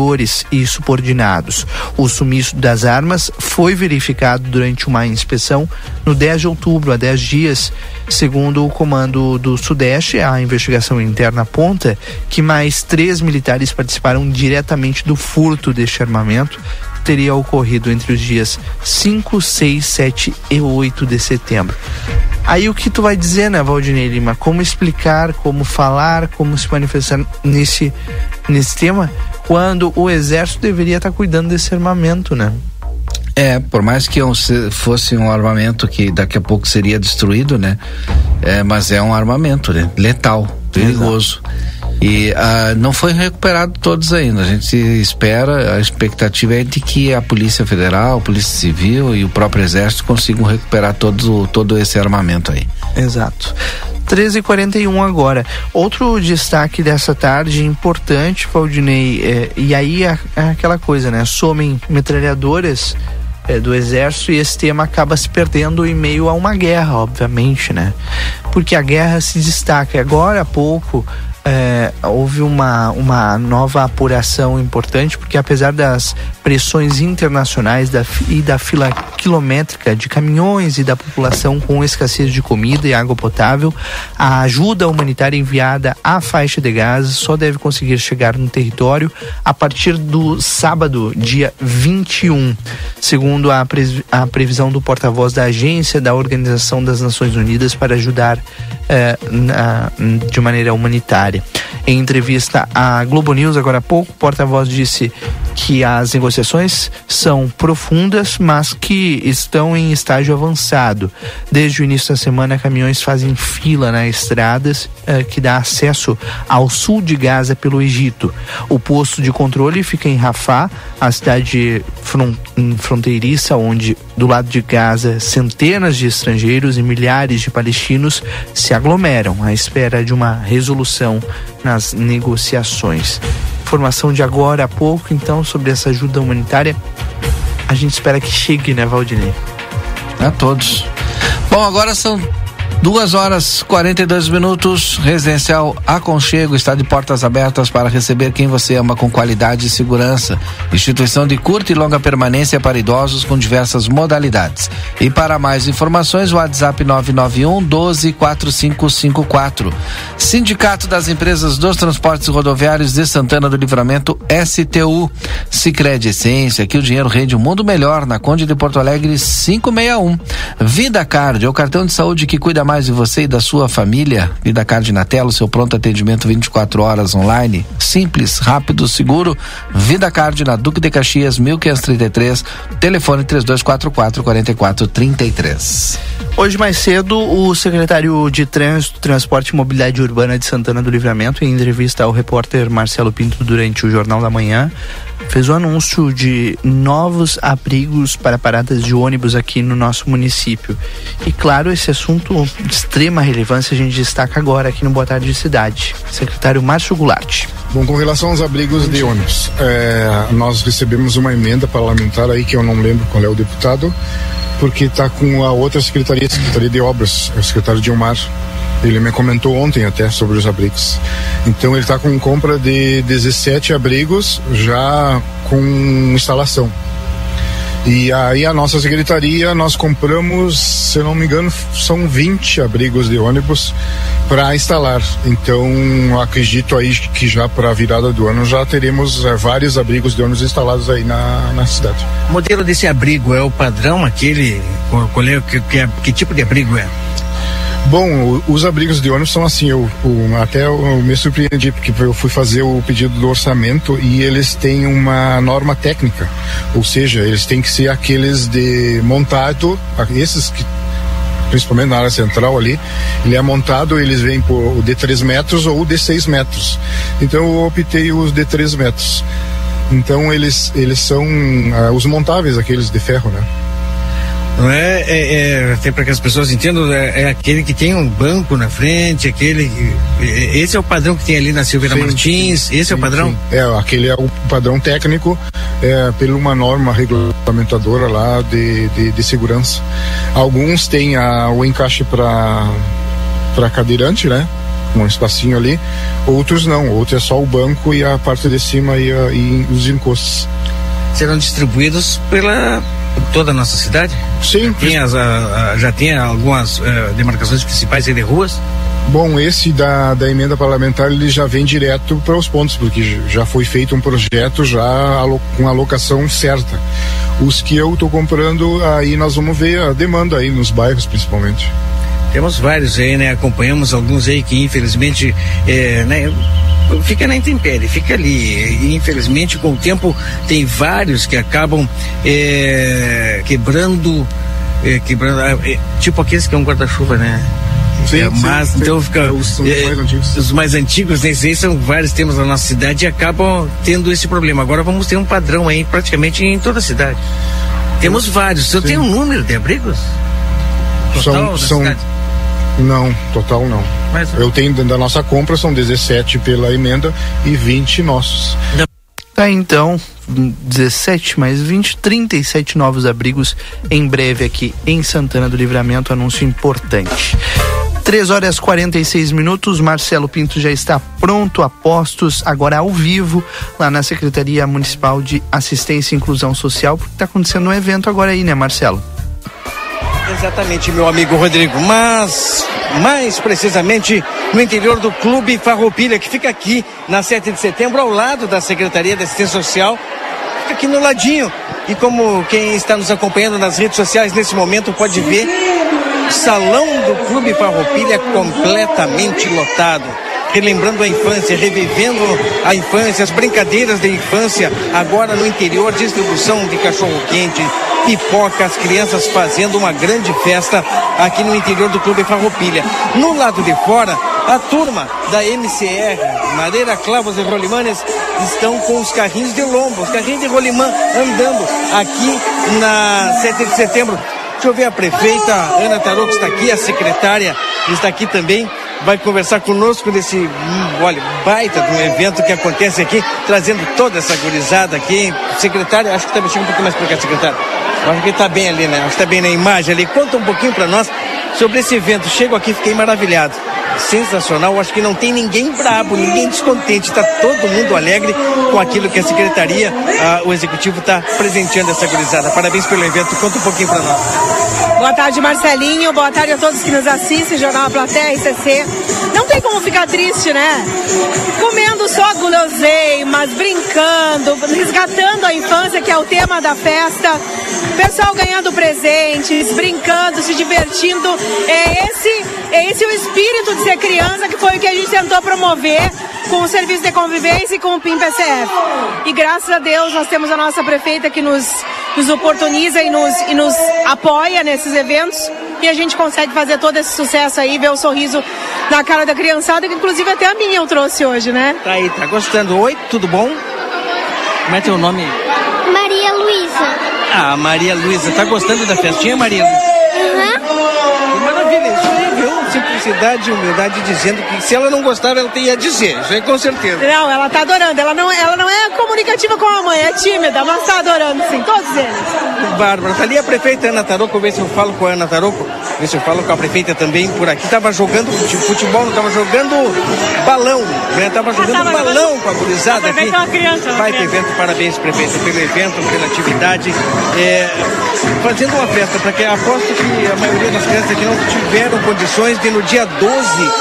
[SPEAKER 2] e subordinados. O sumiço das armas foi verificado durante uma inspeção no 10 de outubro, há 10 dias. Segundo o comando do Sudeste, a investigação interna aponta que mais três militares participaram diretamente do furto deste armamento teria ocorrido entre os dias 5, 6, 7 e 8 de setembro. Aí o que tu vai dizer, né, Valdinei Lima? Como explicar, como falar, como se manifestar nesse, nesse tema, quando o exército deveria estar cuidando desse armamento, né?
[SPEAKER 3] É, por mais que fosse um armamento que daqui a pouco seria destruído, né? É, mas é um armamento, né? Letal, perigoso. Exato. E ah, não foi recuperado todos ainda. A gente espera, a expectativa é de que a Polícia Federal, a Polícia Civil e o próprio Exército consigam recuperar todo, todo esse armamento aí.
[SPEAKER 2] Exato. 13h41 agora. Outro destaque dessa tarde importante, Valdinei, é, e aí é, é aquela coisa, né? Somem metralhadoras é, do exército e esse tema acaba se perdendo em meio a uma guerra, obviamente, né? Porque a guerra se destaca. Agora há pouco é, houve uma, uma nova apuração importante, porque apesar das pressões internacionais da, e da fila quilométrica de caminhões e da população com escassez de comida e água potável, a ajuda humanitária enviada à faixa de Gaza só deve conseguir chegar no território a partir do sábado, dia 21, segundo a, pre, a previsão do porta-voz da agência da Organização das Nações Unidas para ajudar é, na, de maneira humanitária. Em entrevista à Globo News agora há pouco, o porta-voz disse que as negociações são profundas, mas que estão em estágio avançado. Desde o início da semana, caminhões fazem fila nas estradas eh, que dá acesso ao sul de Gaza pelo Egito. O posto de controle fica em Rafah, a cidade fronteiriça, onde do lado de Gaza centenas de estrangeiros e milhares de palestinos se aglomeram à espera de uma resolução nas negociações. Informação de agora há pouco, então, sobre essa ajuda humanitária. A gente espera que chegue, né, Valdinei?
[SPEAKER 3] A todos. Bom, agora são Duas horas 42 minutos. Residencial Aconchego está de portas abertas para receber quem você ama com qualidade e segurança. Instituição de curta e longa permanência para idosos com diversas modalidades. E para mais informações, WhatsApp 991 124554. Sindicato das Empresas dos Transportes Rodoviários de Santana do Livramento, STU. Sicredi Essência, que o dinheiro rende um mundo melhor na Conde de Porto Alegre 561. Vida Card, é o cartão de saúde que cuida mais mais de você e da sua família? Vida Card na tela, o seu pronto atendimento 24 horas online. Simples, rápido, seguro. Vida Card na Duque de Caxias, 1533. Telefone 3244 4433.
[SPEAKER 2] Hoje mais cedo, o secretário de Trânsito, Transporte e Mobilidade Urbana de Santana do Livramento, em entrevista ao repórter Marcelo Pinto durante o Jornal da Manhã, fez o anúncio de novos abrigos para paradas de ônibus aqui no nosso município. E claro, esse assunto de extrema relevância a gente destaca agora aqui no Boa Tarde Cidade. Secretário Márcio Goulart.
[SPEAKER 37] Bom, com relação aos abrigos de ônibus, é, nós recebemos uma emenda parlamentar aí que eu não lembro qual é o deputado, porque está com a outra secretaria, Secretaria de Obras, o secretário Dilmar. Ele me comentou ontem até sobre os abrigos. Então ele está com compra de 17 abrigos já com instalação. E aí a nossa secretaria, nós compramos, se não me engano, são 20 abrigos de ônibus para instalar. Então acredito aí que já para a virada do ano já teremos é, vários abrigos de ônibus instalados aí na, na cidade.
[SPEAKER 31] O modelo desse abrigo é o padrão aquele? Qual, é, que, que, que tipo de abrigo é?
[SPEAKER 37] Bom, os abrigos de ônibus são assim, eu, o- até eu me surpreendi, porque eu fui fazer o pedido do orçamento e eles têm uma norma técnica, ou seja, eles têm que ser aqueles de montado, esses que principalmente na área central ali, ele é montado, eles vêm por o de 3 metros ou o de 6 metros. Então eu optei os de 3 metros. Então eles, eles são ah, os montáveis, aqueles de ferro, né?
[SPEAKER 31] Não é, é, é até para que as pessoas entendam, é, é aquele que tem um banco na frente, aquele. que- é- Esse é o padrão que tem ali na Silveira
[SPEAKER 37] Sim,
[SPEAKER 31] Martins, esse é o
[SPEAKER 37] Sim,
[SPEAKER 31] padrão?
[SPEAKER 37] sim. É, aquele é o padrão técnico é, pela uma norma regulamentadora lá de, de, de segurança. Alguns têm a, o encaixe para para cadeirante, né? Um espacinho ali. Outros não. Outros é só o banco e a parte de cima e, a- e os encostos.
[SPEAKER 31] Serão distribuídos pela toda a nossa cidade?
[SPEAKER 37] Sim.
[SPEAKER 31] Tem as, a- a- já tem algumas eh, demarcações principais aí de ruas?
[SPEAKER 37] Bom, esse da, da emenda parlamentar ele já vem direto para os pontos, porque já foi feito um projeto já com alocação certa. Os que eu estou comprando, aí nós vamos ver a demanda aí nos bairros principalmente.
[SPEAKER 31] Temos vários aí, né? Acompanhamos alguns aí que infelizmente é, né, fica na intempérie, fica ali. E, infelizmente, com o tempo, tem vários que acabam é, quebrando, é, quebrando, ah, é, tipo aqueles que é um guarda-chuva, né?
[SPEAKER 37] Sim,
[SPEAKER 31] É, mas
[SPEAKER 37] sim.
[SPEAKER 31] então fica
[SPEAKER 37] Os- os
[SPEAKER 31] é,
[SPEAKER 37] mais antigos.
[SPEAKER 31] os mais antigos, né? Esses são vários temos na nossa cidade e acabam tendo esse problema. Agora vamos ter um padrão aí praticamente em toda a cidade. Temos vários. Você tem um número de abrigos? Total
[SPEAKER 37] são,
[SPEAKER 31] da
[SPEAKER 37] são
[SPEAKER 31] cidade?
[SPEAKER 37] Não, total não.
[SPEAKER 31] Mas-
[SPEAKER 37] Eu tenho dentro da nossa compra são 17 pela emenda e 20 nossos.
[SPEAKER 2] Tá então, 17 mais 20, 37 novos abrigos em breve aqui em Santana do Livramento, anúncio importante. 3 horas 46 minutos, Marcelo Pinto já está pronto a postos, agora ao vivo, lá na Secretaria Municipal de Assistência e Inclusão Social, porque está acontecendo um evento agora aí, né, Marcelo?
[SPEAKER 31] Exatamente, meu amigo Rodrigo. Mas, mais precisamente, no interior do Clube Farroupilha, que fica aqui na 7 de setembro, ao lado da Secretaria de Assistência Social. Fica aqui no ladinho. E como quem está nos acompanhando nas redes sociais nesse momento pode ver, o salão do Clube Farroupilha completamente lotado. Relembrando a infância, revivendo a infância, as brincadeiras da infância, agora no interior, distribuição de cachorro-quente, pipoca, as crianças fazendo uma grande festa aqui no interior do Clube Farroupilha. No lado de fora, a turma da MCR, Madeira, Clavos e Rolimanes, estão com os carrinhos de lombo, os carrinhos de rolimã andando aqui na 7 de setembro. Deixa eu ver a prefeita Ana Taroco está aqui, a secretária está aqui também, vai conversar conosco nesse, hum, olha, baita de um evento que acontece aqui, trazendo toda essa gurizada aqui. Secretária, acho que está mexendo um pouquinho mais para cá, secretária. Eu Acho que está bem ali, né? Acho que está bem na imagem ali. Conta um pouquinho para nós sobre esse evento. Chego aqui, fiquei maravilhado. Sensacional, acho que não tem ninguém brabo, ninguém descontente, está todo mundo alegre com aquilo que a secretaria, ah, o executivo está presenteando essa gurizada. Parabéns pelo evento, conta um pouquinho para nós.
[SPEAKER 38] Boa tarde, Marcelinho. Boa tarde a todos que nos assistem, Jornal Platéia, ICC. Não tem como ficar triste, né? Comendo só guloseimas, brincando, resgatando a infância, que é o tema da festa. Pessoal ganhando presentes, brincando, se divertindo. É esse, é esse o espírito de ser criança que foi o que a gente tentou promover com o serviço de convivência e com o PIM PCF. E graças a Deus nós temos a nossa prefeita que nos, nos oportuniza e nos, e nos apoia nesses eventos e a gente consegue fazer todo esse sucesso aí, ver o sorriso na cara da criançada, que inclusive até a minha eu trouxe hoje, né?
[SPEAKER 31] Tá aí, tá gostando. Oi, tudo bom? Como é teu nome?
[SPEAKER 39] Maria Luísa.
[SPEAKER 31] Ah, Maria Luísa, tá gostando da festinha, Maria Luísa? Que maravilha, isso aí, viu? Simplicidade e humildade dizendo que se ela não gostava, ela ia dizer, isso aí com certeza.
[SPEAKER 38] Não, ela tá adorando. Ela não, ela não é comunicativa com a mãe, é tímida, mas tá adorando sim, todos eles.
[SPEAKER 31] Bárbara, tá ali a prefeita Ana Taroco, ver se eu falo com a Ana Taroco, ver se eu falo com a prefeita também por aqui. Tava jogando fute- futebol, não tava jogando balão, né? Tava jogando
[SPEAKER 38] tava
[SPEAKER 31] balão
[SPEAKER 38] jogando-
[SPEAKER 31] com a gurizada aqui.
[SPEAKER 38] uma criança,
[SPEAKER 31] Vai pro evento, parabéns, prefeita, pelo evento, pela atividade. É, fazendo uma festa, porque aposto que a maioria das crianças aqui não tiveram condições de no dia 12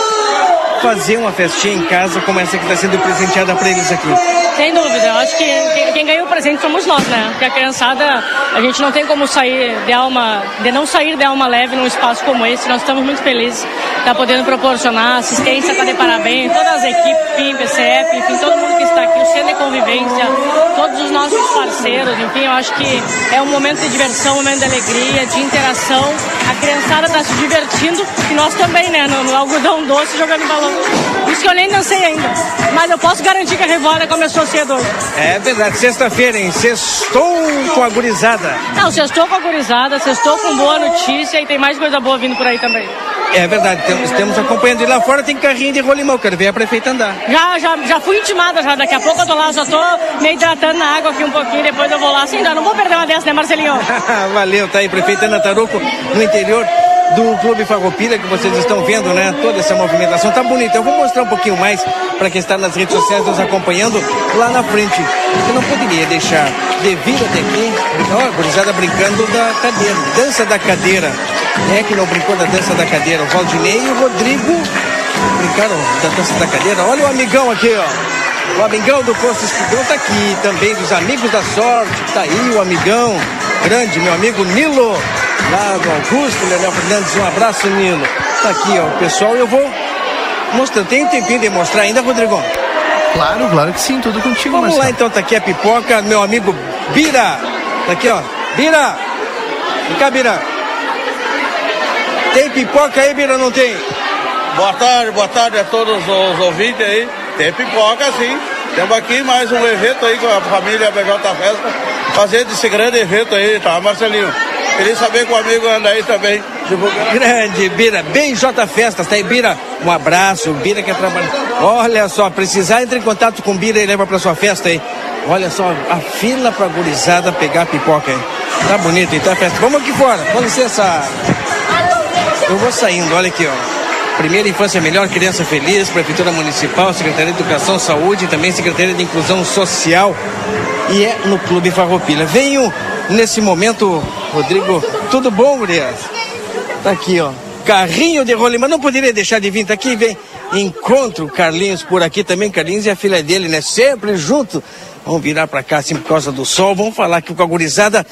[SPEAKER 31] fazer uma festinha em casa como essa que está sendo presenteada para eles aqui.
[SPEAKER 40] Sem dúvida, eu acho que quem, quem ganhou o presente somos nós, né? Porque a criançada, a gente não tem como sair de alma, de não sair de alma leve num espaço como esse. Nós estamos muito felizes de estar podendo proporcionar assistência, está de parabéns, todas as equipes, PIM, PCF, enfim, todo mundo que está aqui, o Centro de Convivência, todos os nossos parceiros, enfim, eu acho que é um momento de diversão, um momento de alegria, de interação. A criançada está se divertindo e nós também, né? No, no algodão doce jogando balão. Isso que eu nem dancei ainda. Mas eu posso garantir que a revoada começou
[SPEAKER 31] É verdade, sexta-feira, hein? Sextou com a gurizada.
[SPEAKER 40] Não, sextou com a gurizada, sextou com boa notícia e tem mais coisa boa vindo por aí também.
[SPEAKER 31] É verdade, temos, temos acompanhando. E lá fora tem carrinho de rolimão, quero ver a prefeita andar.
[SPEAKER 40] Já, já, já fui intimada já, daqui a pouco eu tô lá, já tô me hidratando na água aqui um pouquinho, depois eu vou lá sem dar. Não vou perder uma dessa, né, Marcelinho?
[SPEAKER 31] Valeu, tá aí, prefeita Ana Taruco, no interior do Clube Farroupilha, que vocês estão vendo, né? Toda essa movimentação tá bonita. Eu vou mostrar um pouquinho mais para quem está nas redes sociais nos acompanhando lá na frente. Eu não poderia deixar de vir até aqui, ó, a gurizada brincando da cadeira, dança da cadeira. É que não brincou da dança da cadeira? O Valdinei e o Rodrigo brincaram da dança da cadeira. Olha o amigão aqui, ó. O amigão do Posto Espigão tá aqui, também dos amigos da sorte. Tá aí o amigão grande, meu amigo Nilo, lá do Augusto, Leonel Fernandes. Um abraço, Nilo. Tá aqui, ó, o pessoal. Eu vou mostrando. Tem um tempinho de mostrar ainda, Rodrigo?
[SPEAKER 2] Claro, claro que sim, tudo contigo,
[SPEAKER 31] Vamos
[SPEAKER 2] Marcelo.
[SPEAKER 31] lá então, tá aqui a pipoca, meu amigo Bira. Tá aqui, ó. Bira! Vem cá, Bira. Tem pipoca aí, Bira, não tem?
[SPEAKER 41] Boa tarde, boa tarde a todos os ouvintes aí. Tem pipoca sim. Temos aqui mais um evento aí com a família BJ Festa, fazendo esse grande evento aí, tá, Marcelinho? Queria saber que o amigo anda aí também.
[SPEAKER 31] Grande, Bira. BJ Festas, tá aí, Bira? Um abraço, Bira que trabalha. Olha só, precisar, entre em contato com Bira e leva pra sua festa aí. Olha só, a fila pra gurizada pegar pipoca aí. Tá bonito, então a festa. Vamos aqui fora, com licença. Eu vou saindo, olha aqui, ó. Primeira Infância Melhor, Criança Feliz, Prefeitura Municipal, Secretaria de Educação, Saúde e também Secretaria de Inclusão Social. E é no Clube Farroupilha. Venho nesse momento, Rodrigo. Tudo bom, gurias? Tá aqui, ó. Carrinho de rolimã. Não poderia deixar de vir. Tá aqui, vem. Encontro Carlinhos por aqui também. Carlinhos e a filha dele, né? Sempre junto. Vamos virar pra cá, assim, por causa do sol. Vamos falar que com a gurizada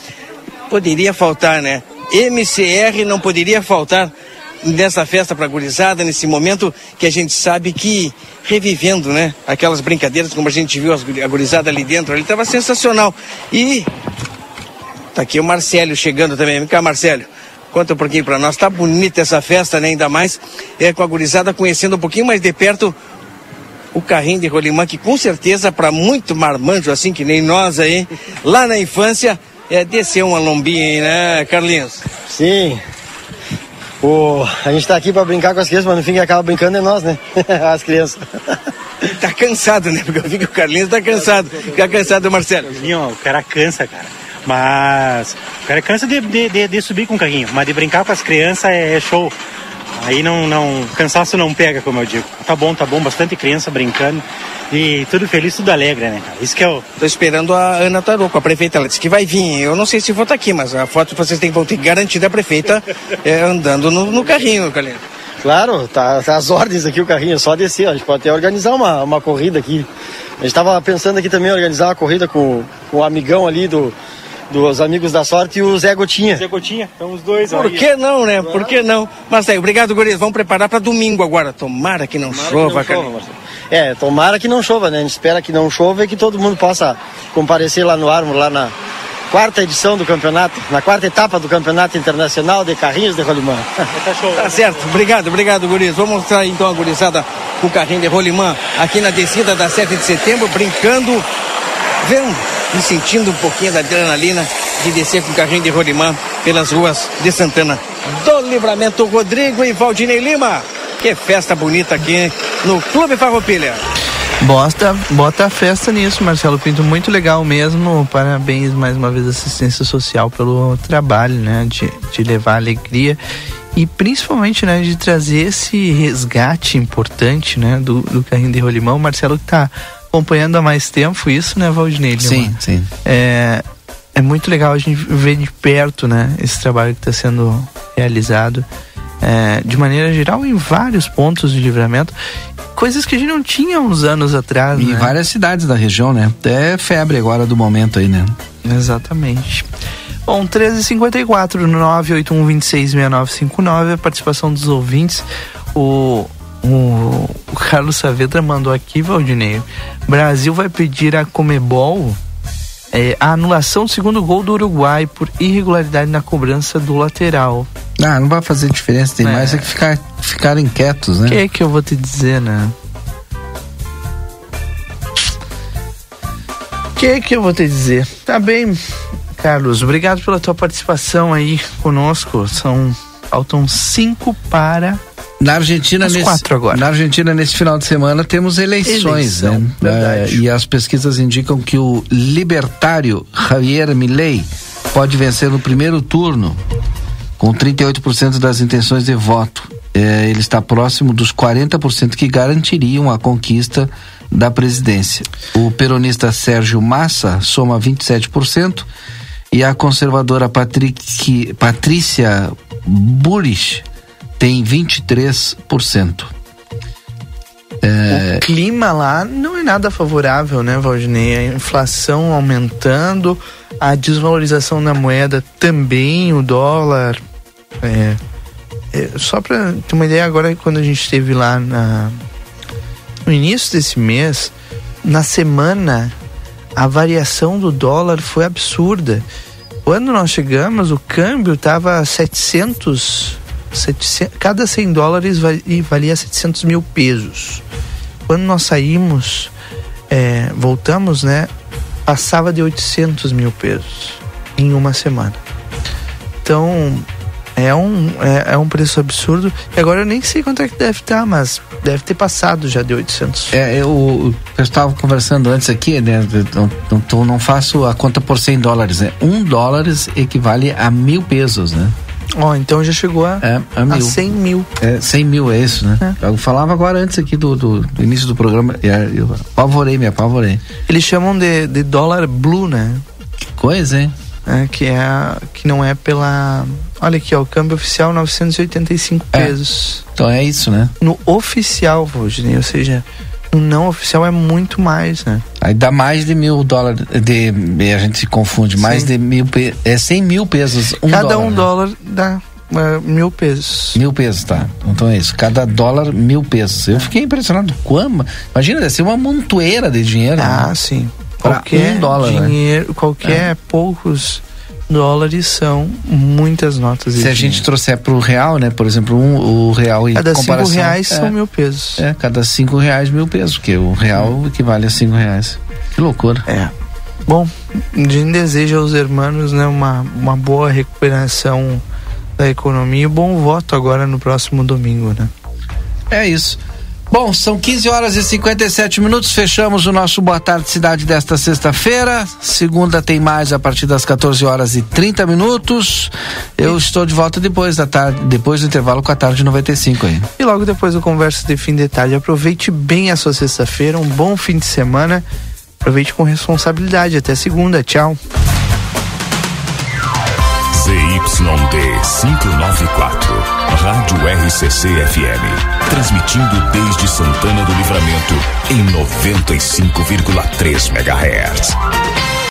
[SPEAKER 31] poderia faltar, né? MCR não poderia faltar nessa festa pra gurizada, nesse momento que a gente sabe que revivendo, né? Aquelas brincadeiras como a gente viu a gurizada ali dentro, ali tava sensacional. E tá aqui o Marcelo chegando também. Vem cá, Marcelo. Conta um pouquinho pra nós. Tá bonita essa festa, né? Ainda mais é, com a gurizada conhecendo um pouquinho mais de perto o carrinho de rolimã, que com certeza para muito marmanjo, assim que nem nós aí, lá na infância, é descer uma lombinha aí, né, Carlinhos?
[SPEAKER 42] Sim. O, a gente tá aqui pra brincar com as crianças, mas no fim quem acaba brincando é nós, né? As crianças.
[SPEAKER 31] Tá cansado, né? Porque eu vi que o Carlinhos tá cansado. Fica cansado, Marcelo.
[SPEAKER 43] O cara cansa, cara. Mas o cara cansa de, de, de- de subir com o carrinho, mas de brincar com as crianças é, é show. Aí não, não, cansaço não pega, como eu digo. Tá bom, tá bom, bastante criança brincando e tudo feliz, tudo alegre, né, cara? Isso que é o.
[SPEAKER 31] Tô esperando a Ana Tarouco, a prefeita, ela disse que vai vir. Eu não sei se vou estar aqui, mas a foto vocês têm, vão ter que garantir da prefeita é, andando no, no carrinho, Carlinhos.
[SPEAKER 42] Claro, tá, tá as ordens aqui o carrinho, é só descer. A gente pode até organizar uma, uma corrida aqui. A gente tava pensando aqui também em organizar uma corrida com, com o amigão ali do, dos amigos da sorte e o Zé Gotinha.
[SPEAKER 43] Zé Gotinha, então os dois
[SPEAKER 31] Por
[SPEAKER 43] aí.
[SPEAKER 31] que não, né? Por que não? Marcelo, obrigado, Gurias. Vamos preparar para domingo agora. Tomara que não chova, cara.
[SPEAKER 42] É, tomara que não chova, né? A gente espera que não chova e que todo mundo possa comparecer lá no Armo, lá na quarta edição do campeonato, na quarta etapa do Campeonato Internacional de Carrinhos de Rolimã.
[SPEAKER 31] Tá certo, obrigado, obrigado, Gurias. Vamos mostrar então a gurizada com o carrinho de rolimã aqui na descida da 7 de setembro, brincando, vendo e sentindo um pouquinho da adrenalina de descer com o carrinho de rolimã pelas ruas de Santana do Livramento. Rodrigo e Valdinei Lima. Que festa bonita aqui no Clube Farroupilha.
[SPEAKER 2] Bota, bota a festa nisso, Marcelo Pinto. Muito legal mesmo. Parabéns mais uma vez assistência social pelo trabalho, né? De, de levar alegria e principalmente, né? De trazer esse resgate importante, né? Do, do carrinho de rolimão. Marcelo que tá acompanhando há mais tempo isso, né, Valdinei?
[SPEAKER 3] Sim, sim.
[SPEAKER 2] É, é muito legal a gente ver de perto, né? Esse trabalho que está sendo realizado. É, de maneira geral em vários pontos de livramento coisas que a gente não tinha uns anos atrás
[SPEAKER 3] Em
[SPEAKER 2] né?
[SPEAKER 3] várias cidades da região, né? Até febre agora do momento aí, né?
[SPEAKER 2] Exatamente. Bom, 13h54, 981266959, a participação dos ouvintes. O, o, o Carlos Saavedra mandou aqui, Valdinei. Brasil vai pedir a Comebol é, a anulação do segundo gol do Uruguai por irregularidade na cobrança do lateral.
[SPEAKER 3] Ah, não vai fazer diferença, tem
[SPEAKER 2] É.
[SPEAKER 3] mais é que ficar, ficarem quietos,
[SPEAKER 2] O
[SPEAKER 3] né?
[SPEAKER 2] que é que eu vou te dizer, né? O que é que eu vou te dizer? Tá bem, Carlos. Obrigado pela tua participação aí conosco. São faltam cinco para
[SPEAKER 3] Na Argentina, nesse,
[SPEAKER 2] quatro agora.
[SPEAKER 3] na Argentina, nesse final de semana, temos eleições,
[SPEAKER 2] Eleição,
[SPEAKER 3] né?
[SPEAKER 2] verdade.
[SPEAKER 3] Eh, e as pesquisas indicam que o libertário Javier Milei pode vencer no primeiro turno, com 38% das intenções de voto. Eh, ele está próximo dos 40% que garantiriam a conquista da presidência. O peronista Sérgio Massa soma 27% e a conservadora Patrick, Patrícia Burich tem 23%. É,
[SPEAKER 2] O clima lá não é nada favorável, né, Valdinei? A inflação aumentando, a desvalorização da moeda também, o dólar. É, é, só para ter uma ideia, agora quando a gente esteve lá na, no início desse mês, na semana, a variação do dólar foi absurda. Quando nós chegamos, o câmbio estava 700, 700. Cada 100 dólares va- valia 700 mil pesos. Quando nós saímos, é, voltamos, né? Passava de 800 mil pesos em uma semana. Então, é um, é, é um preço absurdo. E agora eu nem sei quanto é que deve estar, mas deve ter passado já de 800.
[SPEAKER 3] É, eu, eu estava conversando antes aqui, né? Não, não, não faço a conta por 100 dólares, né? Um dólar equivale a mil pesos, né?
[SPEAKER 2] Ó, então já chegou a,
[SPEAKER 3] É, a
[SPEAKER 2] a
[SPEAKER 3] mil.
[SPEAKER 2] 100 mil.
[SPEAKER 3] É, 100 mil, é isso, né? Eu falava agora antes aqui do, do, do início do programa, é, eu apavorei, me apavorei.
[SPEAKER 2] Eles chamam de, de dólar blue, né?
[SPEAKER 3] Que coisa, hein?
[SPEAKER 2] É, que, é, que não é pela. Olha aqui, ó, o câmbio oficial 985
[SPEAKER 3] É.
[SPEAKER 2] pesos.
[SPEAKER 3] Então é isso, né?
[SPEAKER 2] No oficial, Valdinei, ou seja, no não oficial é muito mais, né?
[SPEAKER 3] Aí dá mais de mil dólares, de, a gente se confunde, mais
[SPEAKER 2] Sim.
[SPEAKER 3] de mil, é 100 mil pesos, um
[SPEAKER 2] Cada
[SPEAKER 3] dólar.
[SPEAKER 2] um
[SPEAKER 3] né?
[SPEAKER 2] dólar dá é, mil pesos.
[SPEAKER 3] Mil pesos, tá. Então é isso. Cada dólar, mil pesos. Eu fiquei impressionado. Como? Imagina, deve ser uma montoeira de dinheiro.
[SPEAKER 2] Ah,
[SPEAKER 3] né?
[SPEAKER 2] sim. Qualquer
[SPEAKER 3] um dólar, né?
[SPEAKER 2] dinheiro, qualquer poucos dólares são muitas notas
[SPEAKER 3] Se a gente trouxer pro real, né? Por exemplo, um, o real em
[SPEAKER 2] Cada cinco
[SPEAKER 3] comparação...
[SPEAKER 2] reais
[SPEAKER 3] é,
[SPEAKER 2] são mil pesos.
[SPEAKER 3] É, cada cinco reais, mil pesos. Porque o real equivale a cinco reais. Que loucura.
[SPEAKER 2] É. Bom, a gente deseja aos hermanos né, uma, uma boa recuperação da economia e bom voto agora no próximo domingo, né?
[SPEAKER 3] É isso. Bom, são 15 horas e 57 minutos. Fechamos o nosso Boa Tarde Cidade desta sexta-feira. Segunda tem mais a partir das 14 horas e 30 minutos. Eu estou de volta depois da tarde, depois do intervalo com a tarde 95 aí.
[SPEAKER 2] E logo depois do Conversa de Fim de Tarde, aproveite bem a sua sexta-feira, um bom fim de semana. Aproveite com responsabilidade. Até segunda. Tchau.
[SPEAKER 44] ZYD 594, Rádio RCC FM. Transmitindo desde Santana do Livramento em 95,3 MHz.